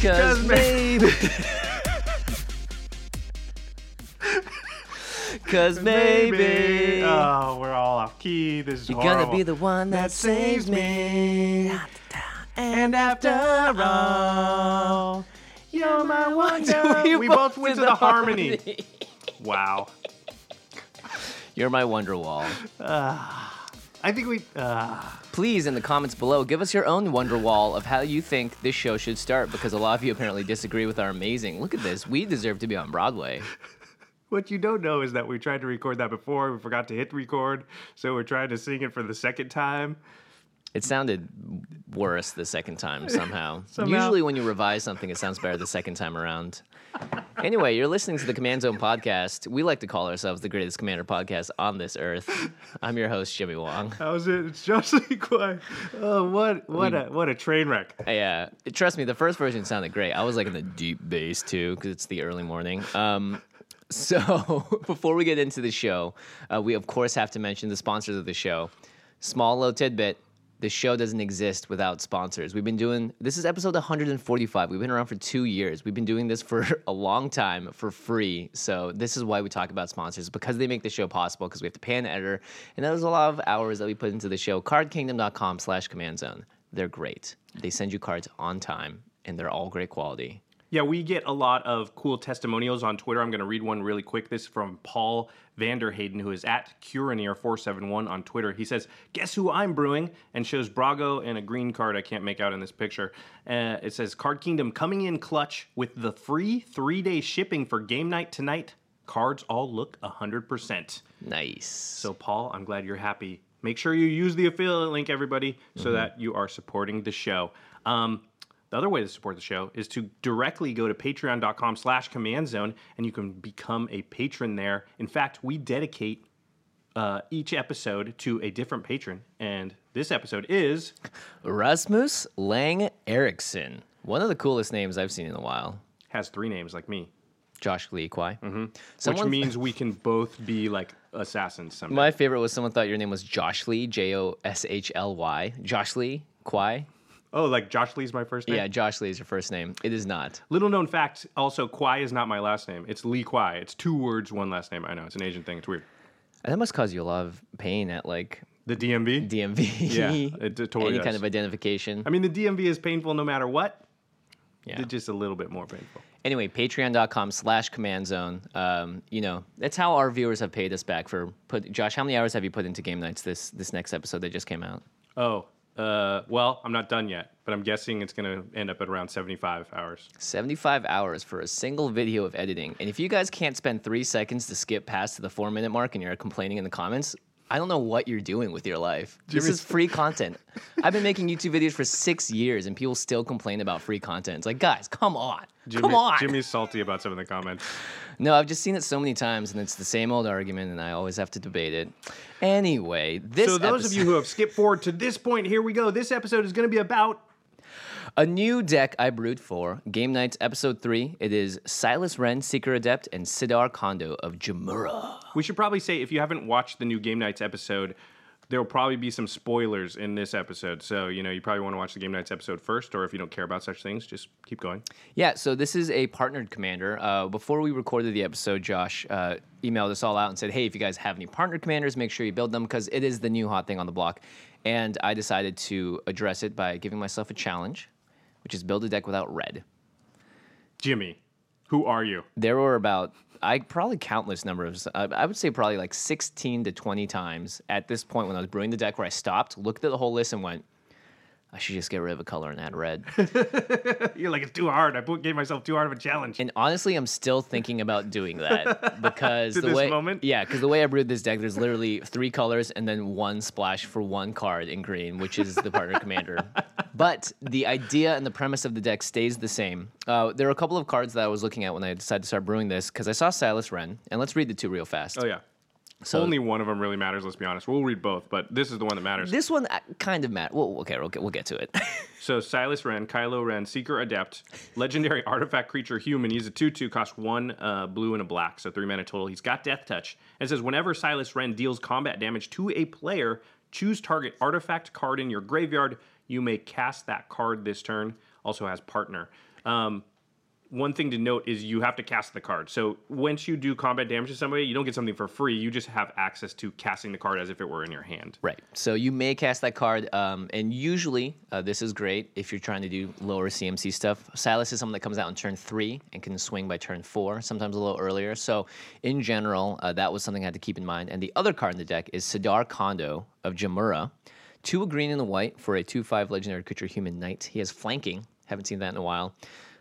Cause maybe. Cause maybe. Oh, we're all off key. This is You're horrible. gonna be the one that That saves me. And after all, you're my wonder. We we, both went to the the harmony. wow. You're my Wonderwall. Ah. I think we. Uh, Please, in the comments below, give us your own wonder wall of how you think this show should start because a lot of you apparently disagree with our amazing. Look at this. We deserve to be on Broadway. what you don't know is that we tried to record that before. We forgot to hit record, so we're trying to sing it for the second time. It sounded worse the second time somehow. Somehow. Usually, when you revise something, it sounds better the second time around. Anyway, you're listening to the Command Zone podcast. We like to call ourselves the greatest commander podcast on this earth. I'm your host, Jimmy Wong. How's it? It's just quite. Oh, what what a what a train wreck. Yeah, trust me, the first version sounded great. I was like in the deep bass too, because it's the early morning. Um, so before we get into the show, uh, we of course have to mention the sponsors of the show. Small little tidbit: the show doesn't exist without sponsors. We've been doing this is episode 145. We've been around for two years. We've been doing this for a long time for free. So this is why we talk about sponsors because they make the show possible. Because we have to pay an editor, and that is a lot of hours that we put into the show. CardKingdom.com/slash/command zone. They're great. They send you cards on time, and they're all great quality. Yeah, we get a lot of cool testimonials on Twitter. I'm going to read one really quick. This is from Paul Vanderhayden, who is at Curanier471 on Twitter. He says, Guess who I'm brewing? And shows Brago and a green card I can't make out in this picture. Uh, it says, Card Kingdom coming in clutch with the free three day shipping for game night tonight. Cards all look 100%. Nice. So, Paul, I'm glad you're happy. Make sure you use the affiliate link, everybody, so that you are supporting the show. Um, the other way to support the show is to directly go to patreon.com slash command zone and you can become a patron there. In fact, we dedicate uh, each episode to a different patron. And this episode is Rasmus Lang Eriksson. One of the coolest names I've seen in a while. has three names like me, Josh Lee Kwai. Mm-hmm. which means we can both be like assassins someday. my favorite was someone thought your name was Josh Lee, J O S H L Y. Josh Lee Kwai. Oh, like Josh Lee's my first name? Yeah, Josh Lee is your first name. It is not. Little known fact also, Kwai is not my last name. It's Lee Kwai. It's two words, one last name. I know, it's an Asian thing. It's weird. And That must cause you a lot of pain at like The DMV? DMV. Yeah, it totally Any does. kind of identification. I mean, the DMV is painful no matter what. yeah. It's just a little bit more painful. Anyway, patreon.com slash command zone. Um, you know, that's how our viewers have paid us back for put Josh, how many hours have you put into Game Knights this this next episode that just came out? Oh, uh, well, I'm not done yet, but I'm guessing it's going to end up at around 75 hours. 75 hours for a single video of editing. And if you guys can't spend three seconds to skip past to the four minute mark and you're complaining in the comments, I don't know what you're doing with your life. This is free content. I've been making YouTube videos for six years and people still complain about free content. It's like, guys, come on. Jimmy, come on. Jimmy's salty about some of the comments. No, I've just seen it so many times and it's the same old argument and I always have to debate it. Anyway, this so, those of you who have skipped forward to this point, here we go. This episode is going to be about A new deck I brewed for Game Knights Episode 3. It is Silas Renn, Seeker Adept, and Sidar Kondo of Jamuraa. We should probably say if you haven't watched the new Game Knights episode, there will probably be some spoilers in this episode. So, you know, you probably want to watch the Game Knights episode first, or if you don't care about such things, just keep going. Yeah, so this is a partnered commander. Uh, before we recorded the episode, Josh uh, emailed us all out and said, hey, if you guys have any partnered commanders, make sure you build them because it is the new hot thing on the block. And I decided to address it by giving myself a challenge, which is build a deck without red. Jimmy, who are you? There were about I probably countless numbers. Uh, I would say probably like 16 to 20 times at this point when I was brewing the deck where I stopped, looked at the whole list, and went, I should just get rid of a color and add red. You're like, it's too hard. I put, gave myself too hard of a challenge. and honestly, I'm still thinking about doing that because the this way, moment? yeah, because the way I brewed this deck, there's literally three colors and then one splash for one card in green, which is the partner commander. But the idea and the premise of the deck stays the same. Uh, there are a couple of cards that I was looking at when I decided to start brewing this because I saw Silas Renn, and let's read the two real fast. oh, yeah. So- Only one of them really matters, let's be honest. We'll read both, but this is the one that matters. This one uh, kind of matters. Well, okay, we'll get, we'll get to it. So Silas Renn, Kylo Ren, Seeker Adept, legendary artifact creature human. He's a 2 2, costs one uh, blue and a black, so three mana total. He's got Death Touch. And it says whenever Silas Renn deals combat damage to a player, choose target artifact card in your graveyard. You may cast that card this turn. Also has partner. Um, one thing to note is you have to cast the card. So once you do combat damage to somebody, you don't get something for free. You just have access to casting the card as if it were in your hand. Right. So you may cast that card, um, and usually uh, this is great if you're trying to do lower CMC stuff. Silas is someone that comes out on turn three and can swing by turn four, sometimes a little earlier. So in general, uh, that was something I had to keep in mind. And the other card in the deck is Sidar Kondo of Jamuraa. Two a green and a white for a 2 5 legendary creature human knight. He has flanking. Haven't seen that in a while.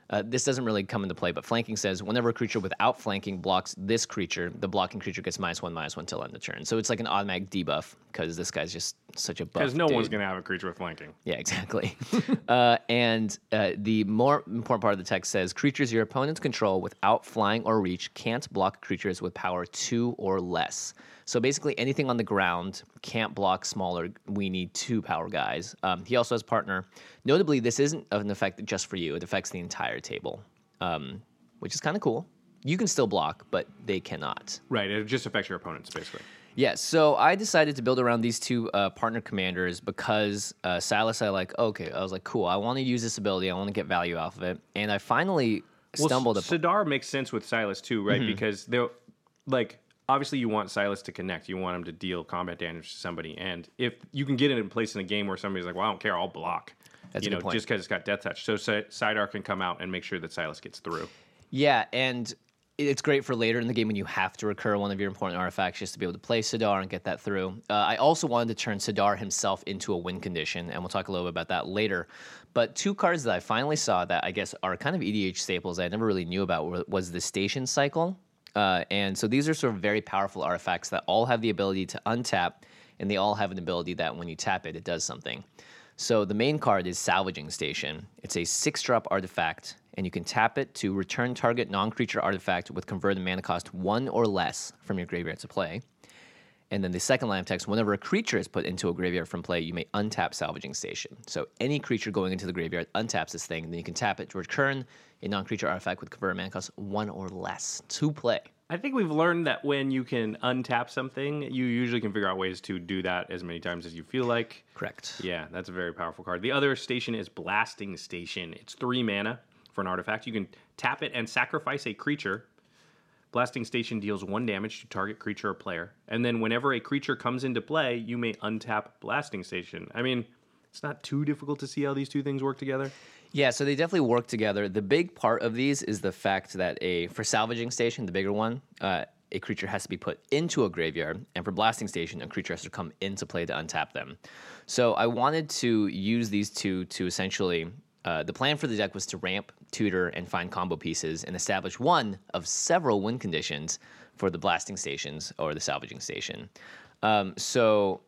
Uh, this doesn't really come into play, but flanking says whenever a creature without flanking blocks this creature, the blocking creature gets minus one, minus one till end of turn. So it's like an automatic debuff because this guy's just such a buff. Because no one's going to have a creature with flanking. Yeah, exactly. uh, and uh, the more important part of the text says creatures your opponents control without flying or reach can't block creatures with power two or less. So basically, anything on the ground can't block smaller. We need two power guys. Um, he also has partner. Notably, this isn't an effect just for you. It affects the entire table, um, which is kind of cool. You can still block, but they cannot. Right. It just affects your opponents, basically. Yeah, so I decided to build around these two uh, partner commanders because uh, Silas, I like, okay, I was like, cool, I want to use this ability, I want to get value off of it. And I finally stumbled well, upon. Sidar makes sense with Silas too, right? Mm-hmm. Because they're like obviously you want Silas to connect. You want him to deal combat damage to somebody, and if you can get it in place in a game where somebody's like, "Well, I don't care, I'll block," That's you know, point. just because it's got death touch. So Si- Sidar can come out and make sure that Silas gets through. Yeah, and it's great for later in the game when you have to recur one of your important artifacts just to be able to play Sidar and get that through. Uh, I also wanted to turn Sidar himself into a win condition, and we'll talk a little bit about that later. But two cards that I finally saw that I guess are kind of EDH staples I never really knew about were- was the Station Cycle. Uh, and so these are sort of very powerful artifacts that all have the ability to untap, and they all have an ability that when you tap it, it does something. So the main card is Salvaging Station. It's a six drop artifact, and you can tap it to return target non creature artifact with converted mana cost one or less from your graveyard to play. And then the second line of text whenever a creature is put into a graveyard from play, you may untap Salvaging Station. So any creature going into the graveyard untaps this thing, and then you can tap it to return a non creature artifact with converted mana cost one or less to play. I think we've learned that when you can untap something, you usually can figure out ways to do that as many times as you feel like. Correct. Yeah, that's a very powerful card. The other station is Blasting Station. It's three mana for an artifact. You can tap it and sacrifice a creature. Blasting Station deals one damage to target creature or player. And then whenever a creature comes into play, you may untap Blasting Station. I mean, it's not too difficult to see how these two things work together. Yeah, so they definitely work together. The big part of these is the fact that a for salvaging station, the bigger one, uh, a creature has to be put into a graveyard, and for blasting station, a creature has to come into play to untap them. So I wanted to use these two to essentially. Uh, the plan for the deck was to ramp, tutor, and find combo pieces, and establish one of several win conditions for the blasting stations or the salvaging station. Um, so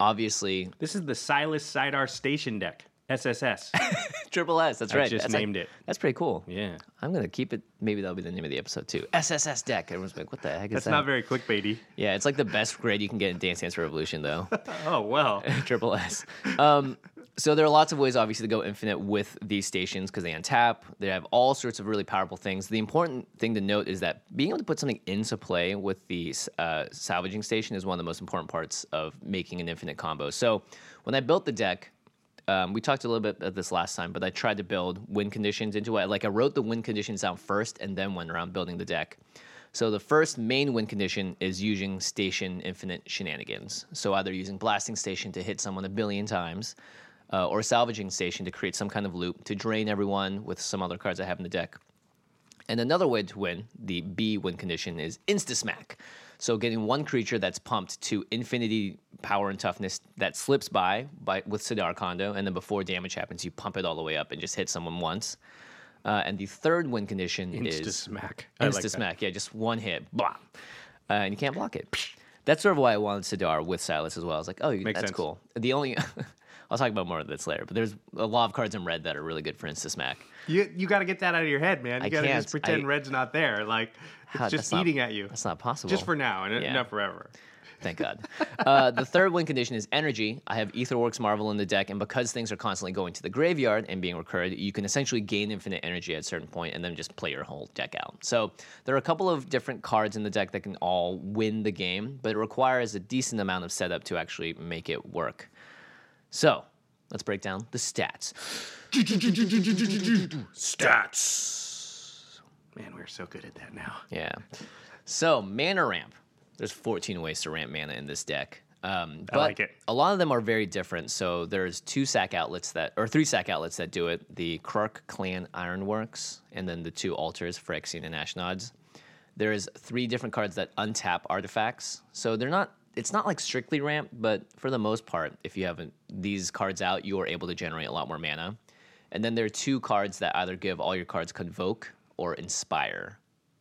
obviously, This is the Silas Sidar Station deck, SSS. Triple S. That's I right. just That's like- named it. That's pretty cool. yeah. I'm gonna keep it. Maybe that'll be the name of the episode too. SSS deck. Everyone's like, "What the heck is That's that?" not very clickbaity. yeah, it's like the best grade you can get in Dance Dance Revolution, though. Oh, well. Triple S. Um, So there are lots of ways, obviously, to go infinite with these stations because they untap. They have all sorts of really powerful things. The important thing to note is that being able to put something into play with the uh, salvaging station is one of the most important parts of making an infinite combo. So when I built the deck, um, we talked a little bit about this last time, but I tried to build win conditions into it. Like I wrote the win conditions down first and then went around building the deck. So the first main win condition is using station infinite shenanigans. So either using blasting station to hit someone a billion times, uh, or a salvaging station to create some kind of loop to drain everyone with some other cards I have in the deck. And another way to win, the B win condition, is Insta Smack. So getting one creature that's pumped to infinity power and toughness that slips by, by with Sidar Kondo, and then before damage happens, you pump it all the way up and just hit someone once. Uh, and the third win condition is Insta is smack. Insta like that. smack. Yeah, just one hit, blah, uh, and you can't block it. That's sort of why I wanted Sidar with Silas as well. I was like, oh, Makes that's sense. cool. The only I'll talk about more of this later, but there's a lot of cards in red that are really good for Insta smack. You you got to get that out of your head, man. You I got to can't. just pretend I- red's not there. Like it's just that's not- eating at you. That's not possible. Just for now, and Yeah. not forever. Thank God. Uh, the third win condition is energy. I have Aetherworks Marvel in the deck, and because things are constantly going to the graveyard and being recurred, you can essentially gain infinite energy at a certain point and then just play your whole deck out. So there are a couple of different cards in the deck that can all win the game, but it requires a decent amount of setup to actually make it work. So let's break down the stats. Stats. Man, we're so good at that now. Yeah. So mana ramp. There's 14 ways to ramp mana in this deck. Um, but like it. A lot of them are very different. So there's two sack outlets that, or three sack outlets that do it: the Krark Clan Ironworks, and then the two altars, Phyrexian and Ashnods. There's three different cards that untap artifacts. So they're not. It's not like strictly ramp, but for the most part, if you have these cards out, you are able to generate a lot more mana. And then there are two cards that either give all your cards convoke or inspire.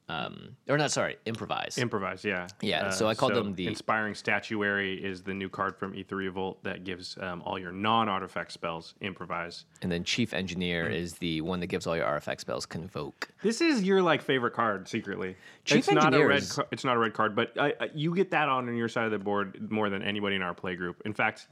Um, or not, sorry, improvise. Improvise, yeah. Uh, Yeah, so I called them the- Inspiring Statuary is the new card from E3 Revolt that gives um, all your non-artifact spells improvise. and then chief engineer is the one that gives all your artifact spells convoke. This is your like favorite card secretly. Chief it's not a red. is- ca- It's not a red card, but I, I, you get that on your side of the board more than anybody in our play group. In fact,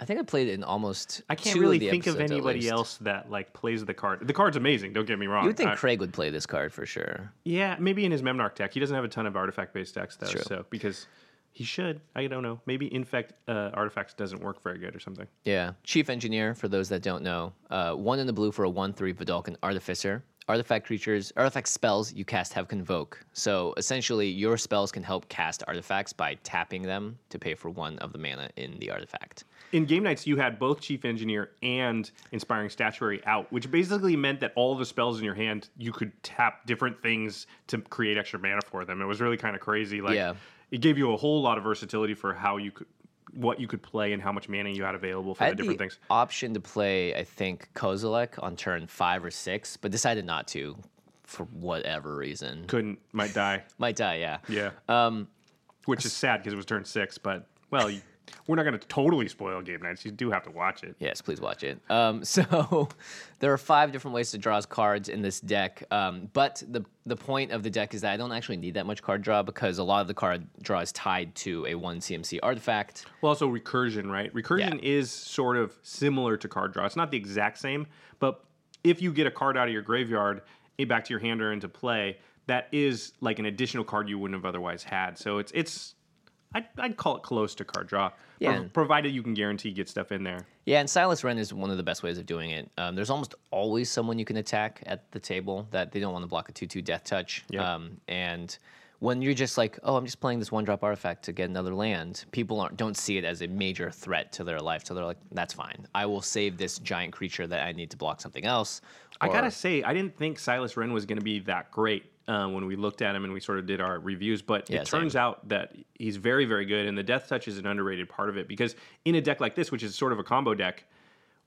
I think I played it in almost. I can't really the think of anybody else that like plays the card. The card's amazing. Don't get me wrong. You would think I- Craig would play this card for sure. Yeah, maybe in his Memnarch deck. He doesn't have a ton of artifact based decks though, true. so because he should. I don't know. Maybe infect uh, artifacts doesn't work very good or something. Yeah, chief engineer. For those that don't know, uh, one in the blue for a one-three Vedalken artificer. Artifact creatures, artifact spells you cast have convoke. So essentially, your spells can help cast artifacts by tapping them to pay for one of the mana in the artifact. In Game Knights, you had both Chief Engineer and Inspiring Statuary out, which basically meant that all the spells in your hand you could tap different things to create extra mana for them. It was really kind of crazy. Like Yeah. it gave you a whole lot of versatility for how you could, what you could play and how much mana you had available for I the different the things. option to play, I think, Kozilek on turn five or six, but decided not to for whatever reason. Couldn't, might die. Might die, yeah. Yeah. Um, which is sad because it was turn six, but well, you, we're not going to totally spoil Game Knights. You do have to watch it. Yes, please watch it. Um, so there are five different ways to draw cards in this deck, um, but the the point of the deck is that I don't actually need that much card draw because a lot of the card draw is tied to a one CMC artifact. Well, also recursion, right? Recursion Yeah. is sort of similar to card draw. It's not the exact same, but if you get a card out of your graveyard back to your hand or into play, that is like an additional card you wouldn't have otherwise had. So it's it's I'd, I'd call it close to card draw, Yeah. prov- provided you can guarantee get stuff in there. Yeah, and Silas Renn is one of the best ways of doing it. Um, there's almost always someone you can attack at the table that they don't want to block a 2 2 death touch. Yeah. Um, and when you're just like, oh, I'm just playing this one drop artifact to get another land, people aren't, don't see it as a major threat to their life. So they're like, that's fine. I will save this giant creature that I need to block something else. I gotta say, I didn't think Silas Renn was going to be that great uh, when we looked at him and we sort of did our reviews. But Yeah, it turns same. out that he's very, very good, and the Death Touch is an underrated part of it because in a deck like this, which is sort of a combo deck,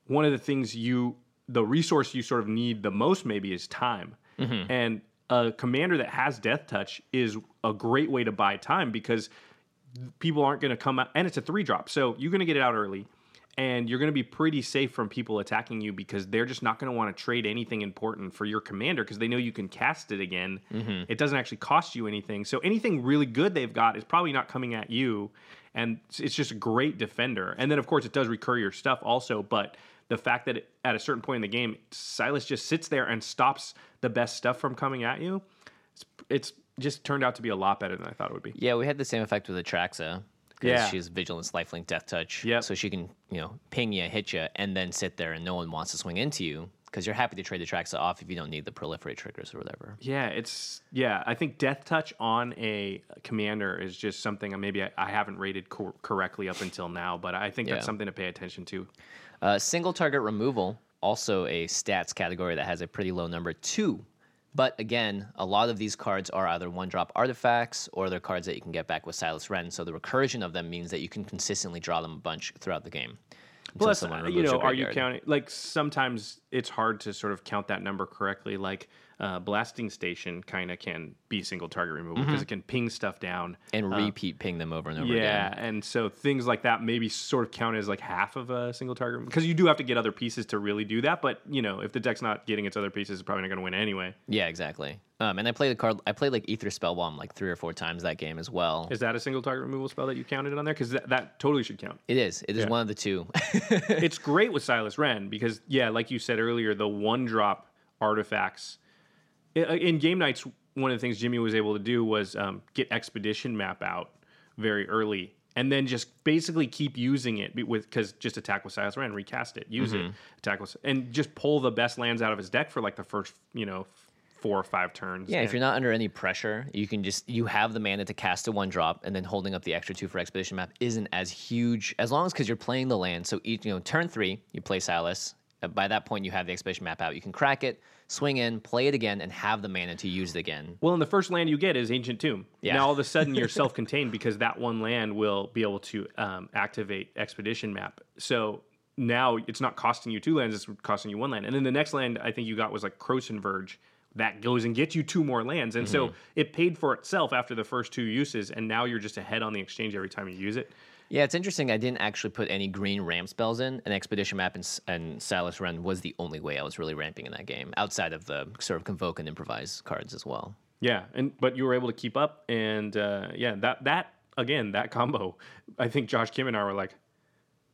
one of the things you, the resource you sort of need the most maybe is time, Mm-hmm. and a commander that has Death Touch is a great way to buy time because people aren't going to come out, and it's a three drop, so you're going to get it out early, and you're going to be pretty safe from people attacking you because they're just not going to want to trade anything important for your commander because they know you can cast it again. Mm-hmm. It doesn't actually cost you anything, so anything really good they've got is probably not coming at you, and it's- it's just a great defender. And then of course it does recur your stuff also, but the fact that it, at a certain point in the game, Silas just sits there and stops the best stuff from coming at you. It's, it's just turned out to be a lot better than I thought it would be. Yeah, we had the same effect with Atraxa. Yeah. she's vigilance, lifelink, death touch. Yep. So she can, you know, ping you, hit you, and then sit there, and no one wants to swing into you because you're happy to trade Atraxa off if you don't need the proliferate triggers or whatever. Yeah, it's yeah. I think death touch on a commander is just something maybe I, I haven't rated cor- correctly up until now, but I think Yeah. that's something to pay attention to. Uh, single target removal, also a stats category that has a pretty low number, two. But again, a lot of these cards are either one drop artifacts or they're cards that you can get back with Silas Renn. So the recursion of them means that you can consistently draw them a bunch throughout the game. Plus, uh, you know, are you counting? Like sometimes it's hard to sort of count that number correctly. Like uh, blasting station kind of can be single target removal Mm-hmm. because it can ping stuff down. and repeat ping them over and over Uh, Yeah, again. and so things like that maybe sort of count as like half of a single target because you do have to get other pieces to really do that. But you know, if the deck's not getting its other pieces, it's probably not going to win anyway. Yeah, exactly. Um, and I played the card. I played like Aether Spellbomb like three or four times that game as well. Is that a single target removal spell that you counted on there? Because that, that totally should count. It is. It is Yeah. one of the two. it's great with Silas Renn because, yeah, like you said earlier, the one drop artifacts in Game Knights. One of the things Jimmy was able to do was um, get expedition map out very early, and then just basically keep using it with because just attack with Silas Renn, recast it, use it, attack with, and just pull the best lands out of his deck for like the first you know four or five turns. Yeah, if you're not under any pressure, you can just you have the mana to cast a one drop, and then holding up the extra two for expedition map isn't as huge as long as because you're playing the land. So each you know turn three, you play Silas. Uh, By that point, you have the expedition map out. You can crack it, swing in, play it again, and have the mana to use it again. Well, and the first land you get is Ancient Tomb. Yeah. Now all of a sudden you're self-contained because that one land will be able to um, activate Expedition Map. So now it's not costing you two lands; it's costing you one land. And then the next land I think you got was like Krosan Verge. That goes and gets you two more lands, and so it paid for itself after the first two uses. And now you're just ahead on the exchange every time you use it. Yeah, it's interesting. I didn't actually put any green ramp spells in. An expedition map and, and Silas Renn was the only way I was really ramping in that game, outside of the sort of convoke and improvise cards as well. Yeah, and but you were able to keep up, and uh, yeah, that that again that combo. I think Josh Kim and I were like,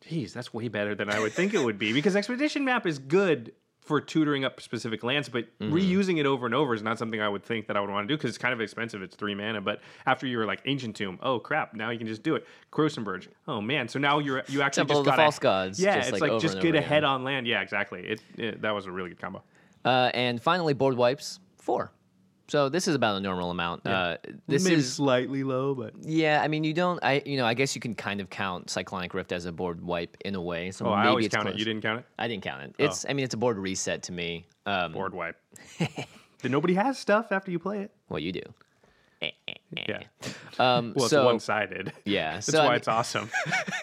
"Geez, that's way better than I would think it would be." Because Expedition Map is good for tutoring up specific lands, but reusing it over and over is not something I would think that I would want to do because it's kind of expensive. It's three mana, but after you're like Ancient Tomb, oh crap, now you can just do it. Krosan Verge, oh man, so now you're you actually Temple just got False Gods, Yeah, just, it's like, like, just get ahead on land. Yeah, exactly. It, it that was a really good combo. Uh, and finally, board wipes four. So this is about a normal amount. Uh, this Maybe is slightly low, but yeah. I mean, you don't. I you know. I guess you can kind of count Cyclonic Rift as a board wipe in a way. So oh, maybe I always it's count it. You didn't count it. I didn't count it. It's. I mean, it's a board reset to me. Um, board wipe. then nobody has stuff after you play it. What you do? Yeah. Um, Well, so it's one sided. yeah. That's so I why mean- it's awesome.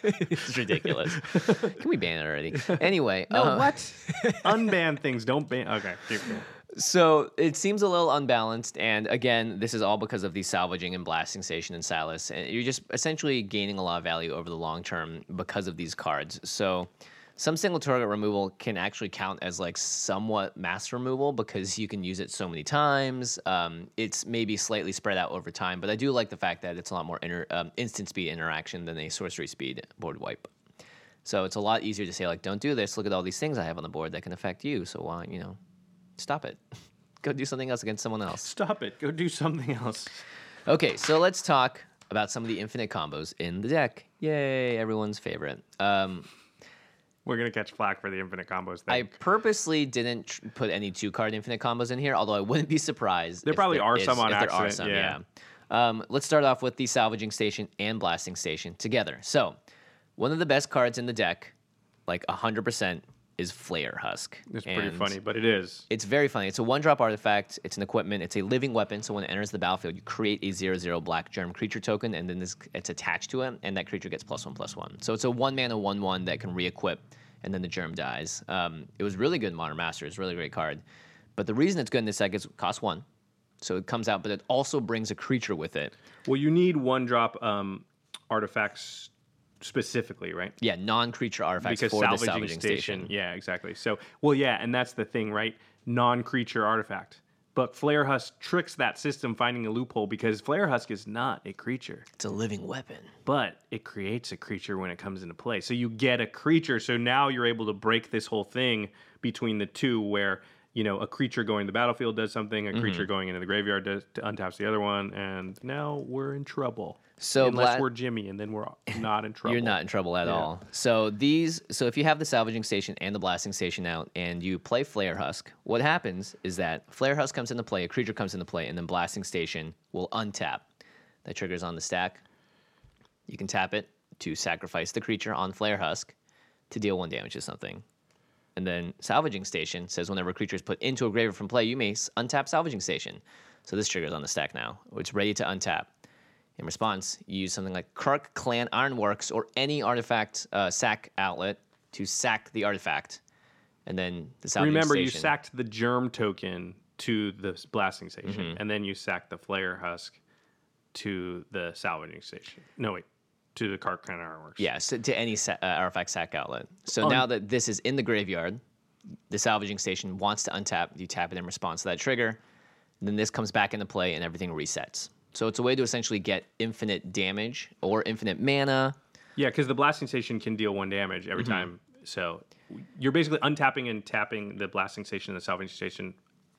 it's ridiculous. Can we ban it already? Anyway, no, uh, what? Unban things. Don't ban. Okay. keep going. So it seems a little unbalanced, and again, this is all because of the salvaging and blasting station and Silas, and you're just essentially gaining a lot of value over the long term because of these cards. So some single target removal can actually count as like somewhat mass removal because you can use it so many times. Um, it's maybe slightly spread out over time, but I do like the fact that it's a lot more inter- um, instant speed interaction than a sorcery speed board wipe. So it's a lot easier to say like, don't do this. Look at all these things I have on the board that can affect you. So why, you know, stop it. Go do something else against someone else. Stop it. Go do something else. Okay, so let's talk about some of the infinite combos in the deck. Yay, everyone's favorite. Um, We're gonna catch flack for the infinite combos thing. I purposely didn't tr- put any two card infinite combos in here, although I wouldn't be surprised. There probably are is- some on if there are accident, some, yeah. yeah. Um, let's start off with the salvaging station and blasting station together. So, one of the best cards in the deck, like 100%, is Flayer Husk. it's pretty funny, but it is. It's very funny. It's a one drop artifact. It's an equipment. It's a living weapon. So when it enters the battlefield, you create a zero zero black germ creature token, and then this, it's attached to it, and that creature gets plus one plus one. So it's a one mana one one that can re-equip, and then the germ dies. Um, it was really good in Modern Masters. Really great card. But the reason it's good in this deck is it costs one, so it comes out, but it also brings a creature with it. Well, you need one drop um, artifacts specifically, right? Yeah, non-creature artifacts because for salvaging, the salvaging station, station. Yeah, exactly. So, well, yeah, and that's the thing, right? Non-creature artifact. But Flayer Husk tricks that system, finding a loophole because Flayer Husk is not a creature, It's a living weapon. but it creates a creature when it comes into play. So you get a creature. So now you're able to break this whole thing between the two, where you know a creature going to the battlefield does something, a creature Mm-hmm. going into the graveyard does to untaps the other one, and now we're in trouble. So unless we're Jimmy, and then we're not in trouble. You're not in trouble at all. So these, so if you have the salvaging station and the blasting station out, and you play Flayer Husk, what happens is that Flayer Husk comes into play, a creature comes into play, and then blasting station will untap. That triggers on the stack. You can tap it to sacrifice the creature on Flayer Husk to deal one damage to something. And then salvaging station says whenever a creature is put into a graveyard from play, you may untap salvaging station. So this triggers on the stack now. It's ready to untap. In response, you use something like Krark Clan Ironworks or any artifact uh, sack outlet to sack the artifact, and then the salvaging Remember, you sacked the germ token to the blasting station, Mm-hmm. and then you sacked the Flayer Husk to the salvaging station. No, wait, to the kind of ironworks. Yeah, so to any sa- uh, artifact sack outlet. So Um, now that this is in the graveyard, the salvaging station wants to untap. You tap it in response to that trigger. Then this comes back into play and everything resets. So it's a way to essentially get infinite damage or infinite mana. yeah, because the blasting station can deal one damage every Mm-hmm. time. So you're basically untapping and tapping the blasting station and the salvaging station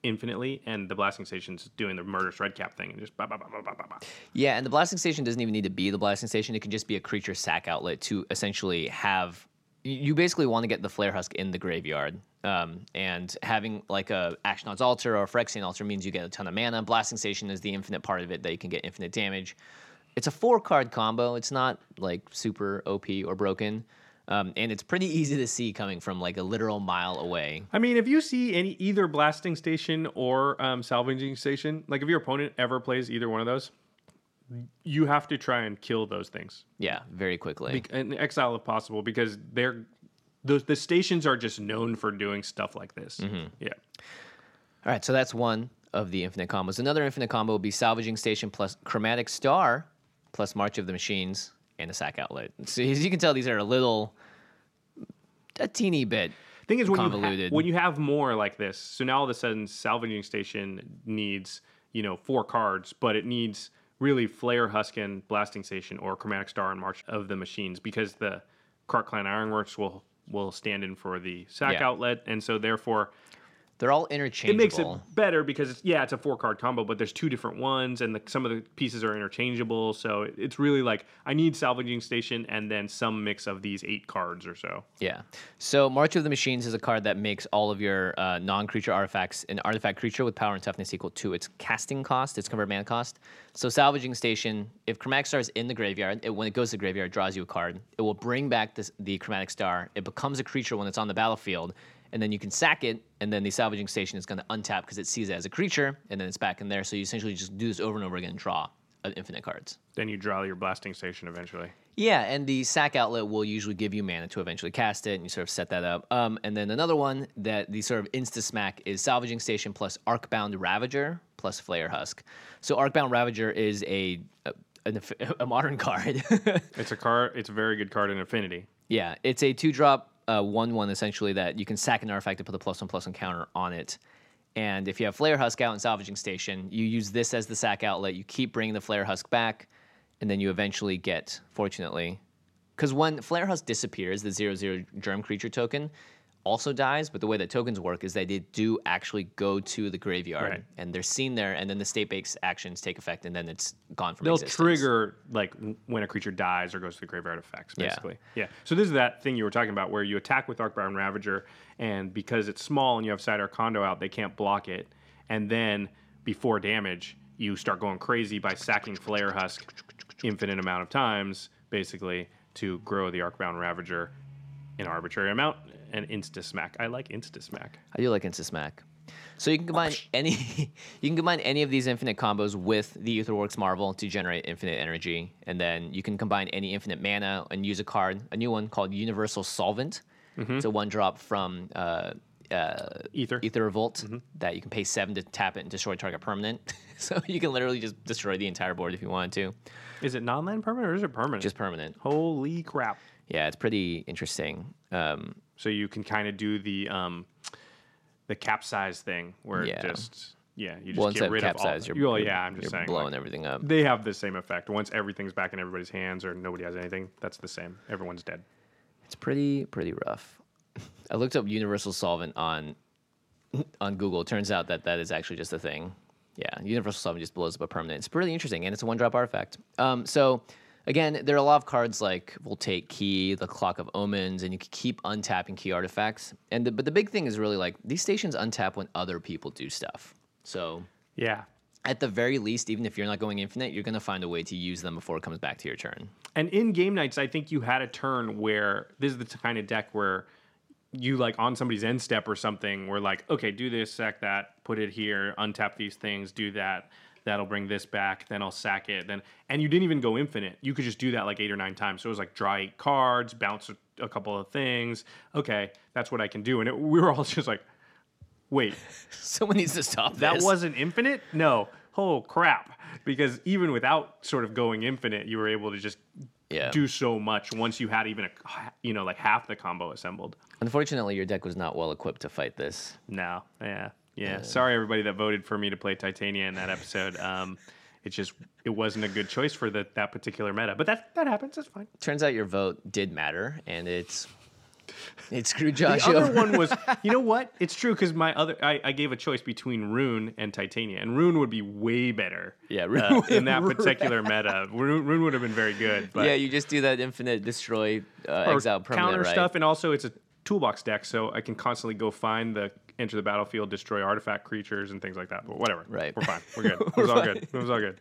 infinitely, and the blasting station's doing the murderous red cap thing and just ba ba ba ba ba ba. ba. Yeah, and the blasting station doesn't even need to be the blasting station. It can just be a creature sack outlet to essentially have. You- basically want to get the Flayer Husk in the graveyard, um, and having like a Ashnod's altar or a Phyrexian altar means you get a ton of mana. Blasting station is the infinite part of it that you can get infinite damage. It's a four card combo. It's not like super OP or broken, um, and it's pretty easy to see coming from like a literal mile away. I mean, if you see any either blasting station or um, salvaging station, like if your opponent ever plays either one of those, you have to try and kill those things. Yeah, very quickly. and exile if possible because they're the the stations are just known for doing stuff like this. Mm-hmm. Yeah. All right, so that's one of the infinite combos. Another infinite combo would be Salvaging Station plus Chromatic Star plus March of the Machines and a sack outlet. So as you can tell, these are a little, a teeny bit. Thing is when you Convoluted. ha- when you have more like this, so now all of a sudden salvaging station needs you know four cards, but it needs really Flare Huskin, Blasting Station, or Chromatic Star and March of the Machines because the Krark Clan Ironworks will will stand in for the sack Yeah. outlet, and so therefore They're all interchangeable. it makes it better because it's, yeah, it's a four card combo, but there's two different ones, and the, some of the pieces are interchangeable. So it's really like I need salvaging station and then some mix of these eight cards or so. Yeah. So March of the Machines is a card that makes all of your uh, non-creature artifacts an artifact creature with power and toughness equal to its casting cost, its convert mana cost. So Salvaging Station, if Chromatic Star is in the graveyard, it, when it goes to the graveyard, it draws you a card. It will bring back this, the Chromatic Star. It becomes a creature when it's on the battlefield, and then you can sack it, and then the Salvaging Station is going to untap because it sees it as a creature, and then it's back in there. So you essentially just do this over and over again and draw uh, infinite cards. Then you draw your blasting station eventually. Yeah, and the sack outlet will usually give you mana to eventually cast it, and you sort of set that up. Um, and then another one that the sort of insta smack is Salvaging Station plus Arcbound Ravager plus Flayer Husk. So Arcbound Ravager is a a, an- a modern card. It's a card. It's a very good card in Affinity. yeah, it's a two drop uh, one one essentially that you can sack an artifact to put a plus one plus one counter on it. And if you have Flayer Husk out and Salvaging Station, you use this as the sack outlet. You keep bringing the Flayer Husk back, and then you eventually get, fortunately, because when Flayer Husk disappears, the zero zero germ creature token also dies. But the way that tokens work is that they do actually go to the graveyard, Right. and they're seen there, and then the state based actions take effect, and then it's gone from They'll existence. trigger like when a creature dies or goes to the graveyard effects, Yeah. basically. Yeah. So this is that thing you were talking about where you attack with Arcbound Ravager, and because it's small and you have Sidar Kondo out, they can't block it. And then before damage, you start going crazy by sacking Flayer Husk infinite amount of times, basically, to grow the Arcbound Ravager an arbitrary amount and insta smack. I like insta smack. I do like Insta Smack. So you can combine any you can combine any of these infinite combos with the Aetherworks Marvel to generate infinite energy, and then you can combine any infinite mana and use a card, a new one called Universal Solvent. It's a one drop from uh, uh, Aether. Aether Revolt that you can pay seven to tap it and destroy target permanent. so you can literally just destroy the entire board if you wanted to, Is it non land permanent or is it permanent? just permanent. Holy crap. Yeah, it's pretty interesting. Um, so you can kind of do the um, the capsize thing where Yeah. it just yeah, you just Well, get rid of all. you're, well, yeah, I'm just you're saying. blowing like, everything up. they have the same effect. Once everything's back in everybody's hands or nobody has anything, that's the same. Everyone's dead. It's pretty pretty rough. I looked up universal solvent on on Google. Turns out that that is actually just a thing. Yeah, universal solvent just blows up a permanent. It's really interesting, and it's a one drop artifact. Um, so again, there are a lot of cards like Voltaic Key, the Clock of Omens, and you can keep untapping key artifacts. And the, but the big thing is really like these stations untap when other people do stuff. So Yeah. at the very least, even if you're not going infinite, you're going to find a way to use them before it comes back to your turn. And in Game Knights, I think you had a turn where this is the kind of deck where you like on somebody's end step or something. We're like, okay, do this, sack that, put it here, untap these things, do that. That'll bring this back. Then I'll sack it. Then and you didn't even go infinite. You could just do that like eight or nine times. So it was like draw eight cards, bounce a, a couple of things. Okay, that's what I can do. And it, we were all just like, wait, Someone needs to stop that this. wasn't infinite? No. Oh crap! Because even without sort of going infinite, you were able to just Yeah. do so much once you had even a you know like half the combo assembled. Unfortunately, your deck was not well equipped to fight this. No, yeah, yeah. Sorry everybody that voted for me to play Titania in that episode. Um, it just it wasn't a good choice for the, that particular meta, but that that happens. That's fine. Turns out your vote did matter, and it's it screwed Josh The other over. one was, you know what? It's true because my other, I, I gave a choice between Rune and Titania, and Rune would be way better. Yeah, uh, in that particular meta, Rune, Rune would have been very good. But yeah, you just do that infinite destroy uh, exile permanent, counter right? stuff, and also it's a toolbox deck, so I can constantly go find the enter the battlefield, destroy artifact creatures and things like that. But whatever, Right. We're fine. We're good. It was all good. It was all good.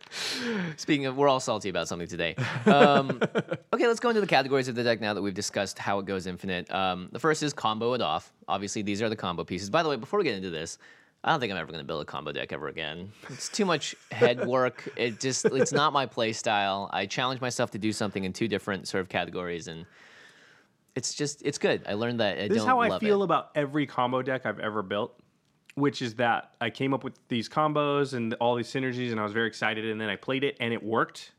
Speaking of, we're all salty about something today. Um, okay, let's go into the categories of the deck now that we've discussed how it goes infinite. Um, the first is combo it off. Obviously, these are the combo pieces. By the way, before we get into this, I don't think I'm ever going to build a combo deck ever again. It's too much head work. It just it's not my play style. I challenge myself to do something in two different sort of categories, and it's just it's good. I learned that I This is how I feel it. about every combo deck I've ever built, which is that I came up with these combos and all these synergies, and I was very excited, and then I played it and it worked,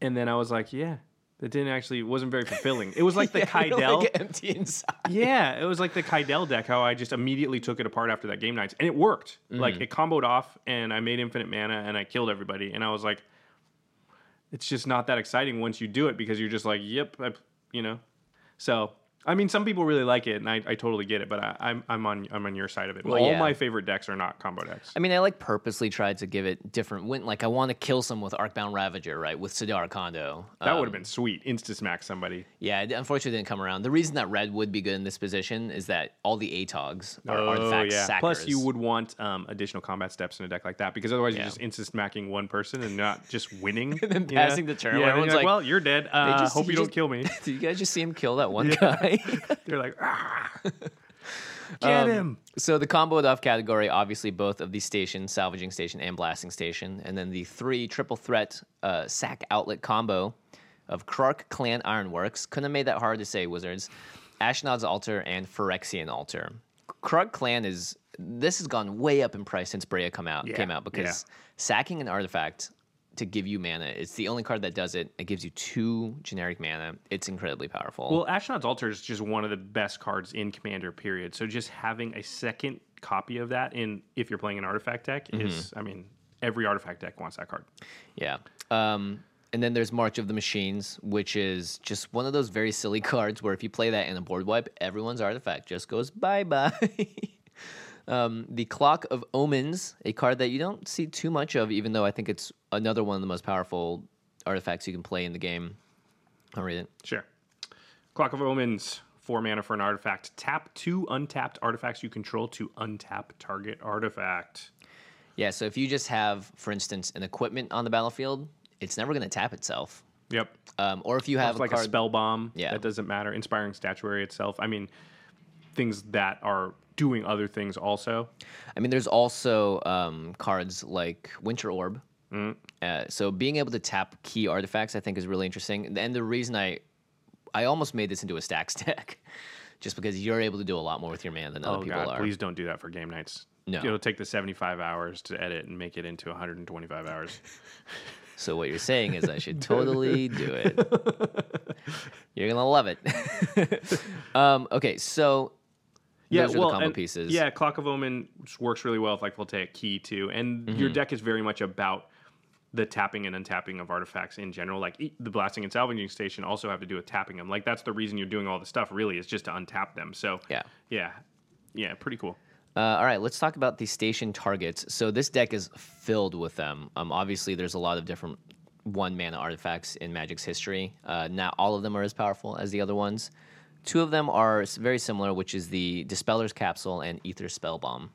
and then I was like, yeah, that didn't actually it wasn't very fulfilling. It was like the Yeah, you like empty inside. Yeah, it was like the Kydele deck. How I just immediately took it apart after that Game Knights, and it worked. Like Mm. it comboed off, and I made infinite mana, and I killed everybody. And I was like, it's just not that exciting once you do it because you're just like, yep, I, you know. So I mean, some people really like it, and I, I totally get it. But I, I'm I'm on I'm on your side of it. Well, All yeah. my favorite decks are not combo decks. I mean, I like purposely tried to give it different. Win- like I want to kill someone with Arcbound Ravager, right? With Sidar Kondo. that Um, would have been sweet. Insta smack somebody. Yeah, it unfortunately didn't come around. The reason that red would be good in this position is that all the ATOGs are artifact sackers. Oh, Plus, you would want um, additional combat steps in a deck like that because otherwise Yeah. you're just insta smacking one person and not just winning and then passing the turn Yeah, everyone's you're like, "Well, you're dead. They Uh, just- hope you, you don't kill me." Did you guys just see him kill that one guy? They're like, ah, Um, get him. so the combo it off category, obviously both of the station, salvaging station and blasting station, and then the three triple threat uh, sack outlet combo of Krark Clan Ironworks. Couldn't have made that hard to say, Wizards. Ashnod's Altar and Phyrexian Altar. Krark Clan is this has gone way up in price since Breya come out Yeah, came out because sacking an artifact to give you mana, it's the only card that does it. It gives you two generic mana. It's incredibly powerful. Well, Ashnod's Altar is just one of the best cards in Commander. Period. So just having a second copy of that in if you're playing an artifact deck Mm-hmm. is, I mean, every artifact deck wants that card. Yeah. Um, and then there's March of the Machines, which is just one of those very silly cards where if you play that in a board wipe, everyone's artifact just goes bye bye. um, the Clock of Omens, a card that you don't see too much of, even though I think it's another one of the most powerful artifacts you can play in the game. I'll read it. Sure. Clock of Omens, four mana for an artifact. Tap two untapped artifacts you control to untap target artifact. Yeah, so if you just have, for instance, an equipment on the battlefield, it's never going to tap itself. Yep. Um, or if you have a like card, a spell bomb. Yeah. That doesn't matter. Inspiring statuary itself. I mean, things that are doing other things also. I mean, there's also um, cards like Winter Orb. Mm. Uh, so being able to tap key artifacts, I think, is really interesting. And the reason I, I almost made this into a stacks deck, just because you're able to do a lot more with your mana than other Oh people god, are. please don't do that for Game Knights. No. It'll take the 75 hours to edit and make it into 125 hours. So what you're saying is I should totally do it. You're gonna love it. um, okay, so those are well, combo and- pieces. Yeah, Clock of Omen works really well with like Voltaic Key too, and your Mm-hmm. deck is very much about the tapping and untapping of artifacts in general. Like the blasting and salvaging station also have to do with tapping them. Like that's the reason you're doing all the stuff. Really, is just to untap them. So Yeah. yeah, yeah, pretty cool. Uh, all right, let's talk about the station targets. So this deck is filled with them. Um, obviously, there's a lot of different one mana artifacts in Magic's history. Uh, not all of them are as powerful as the other ones. Two of them are very similar, which is the Dispeller's Capsule and Aether Spell Spellbomb.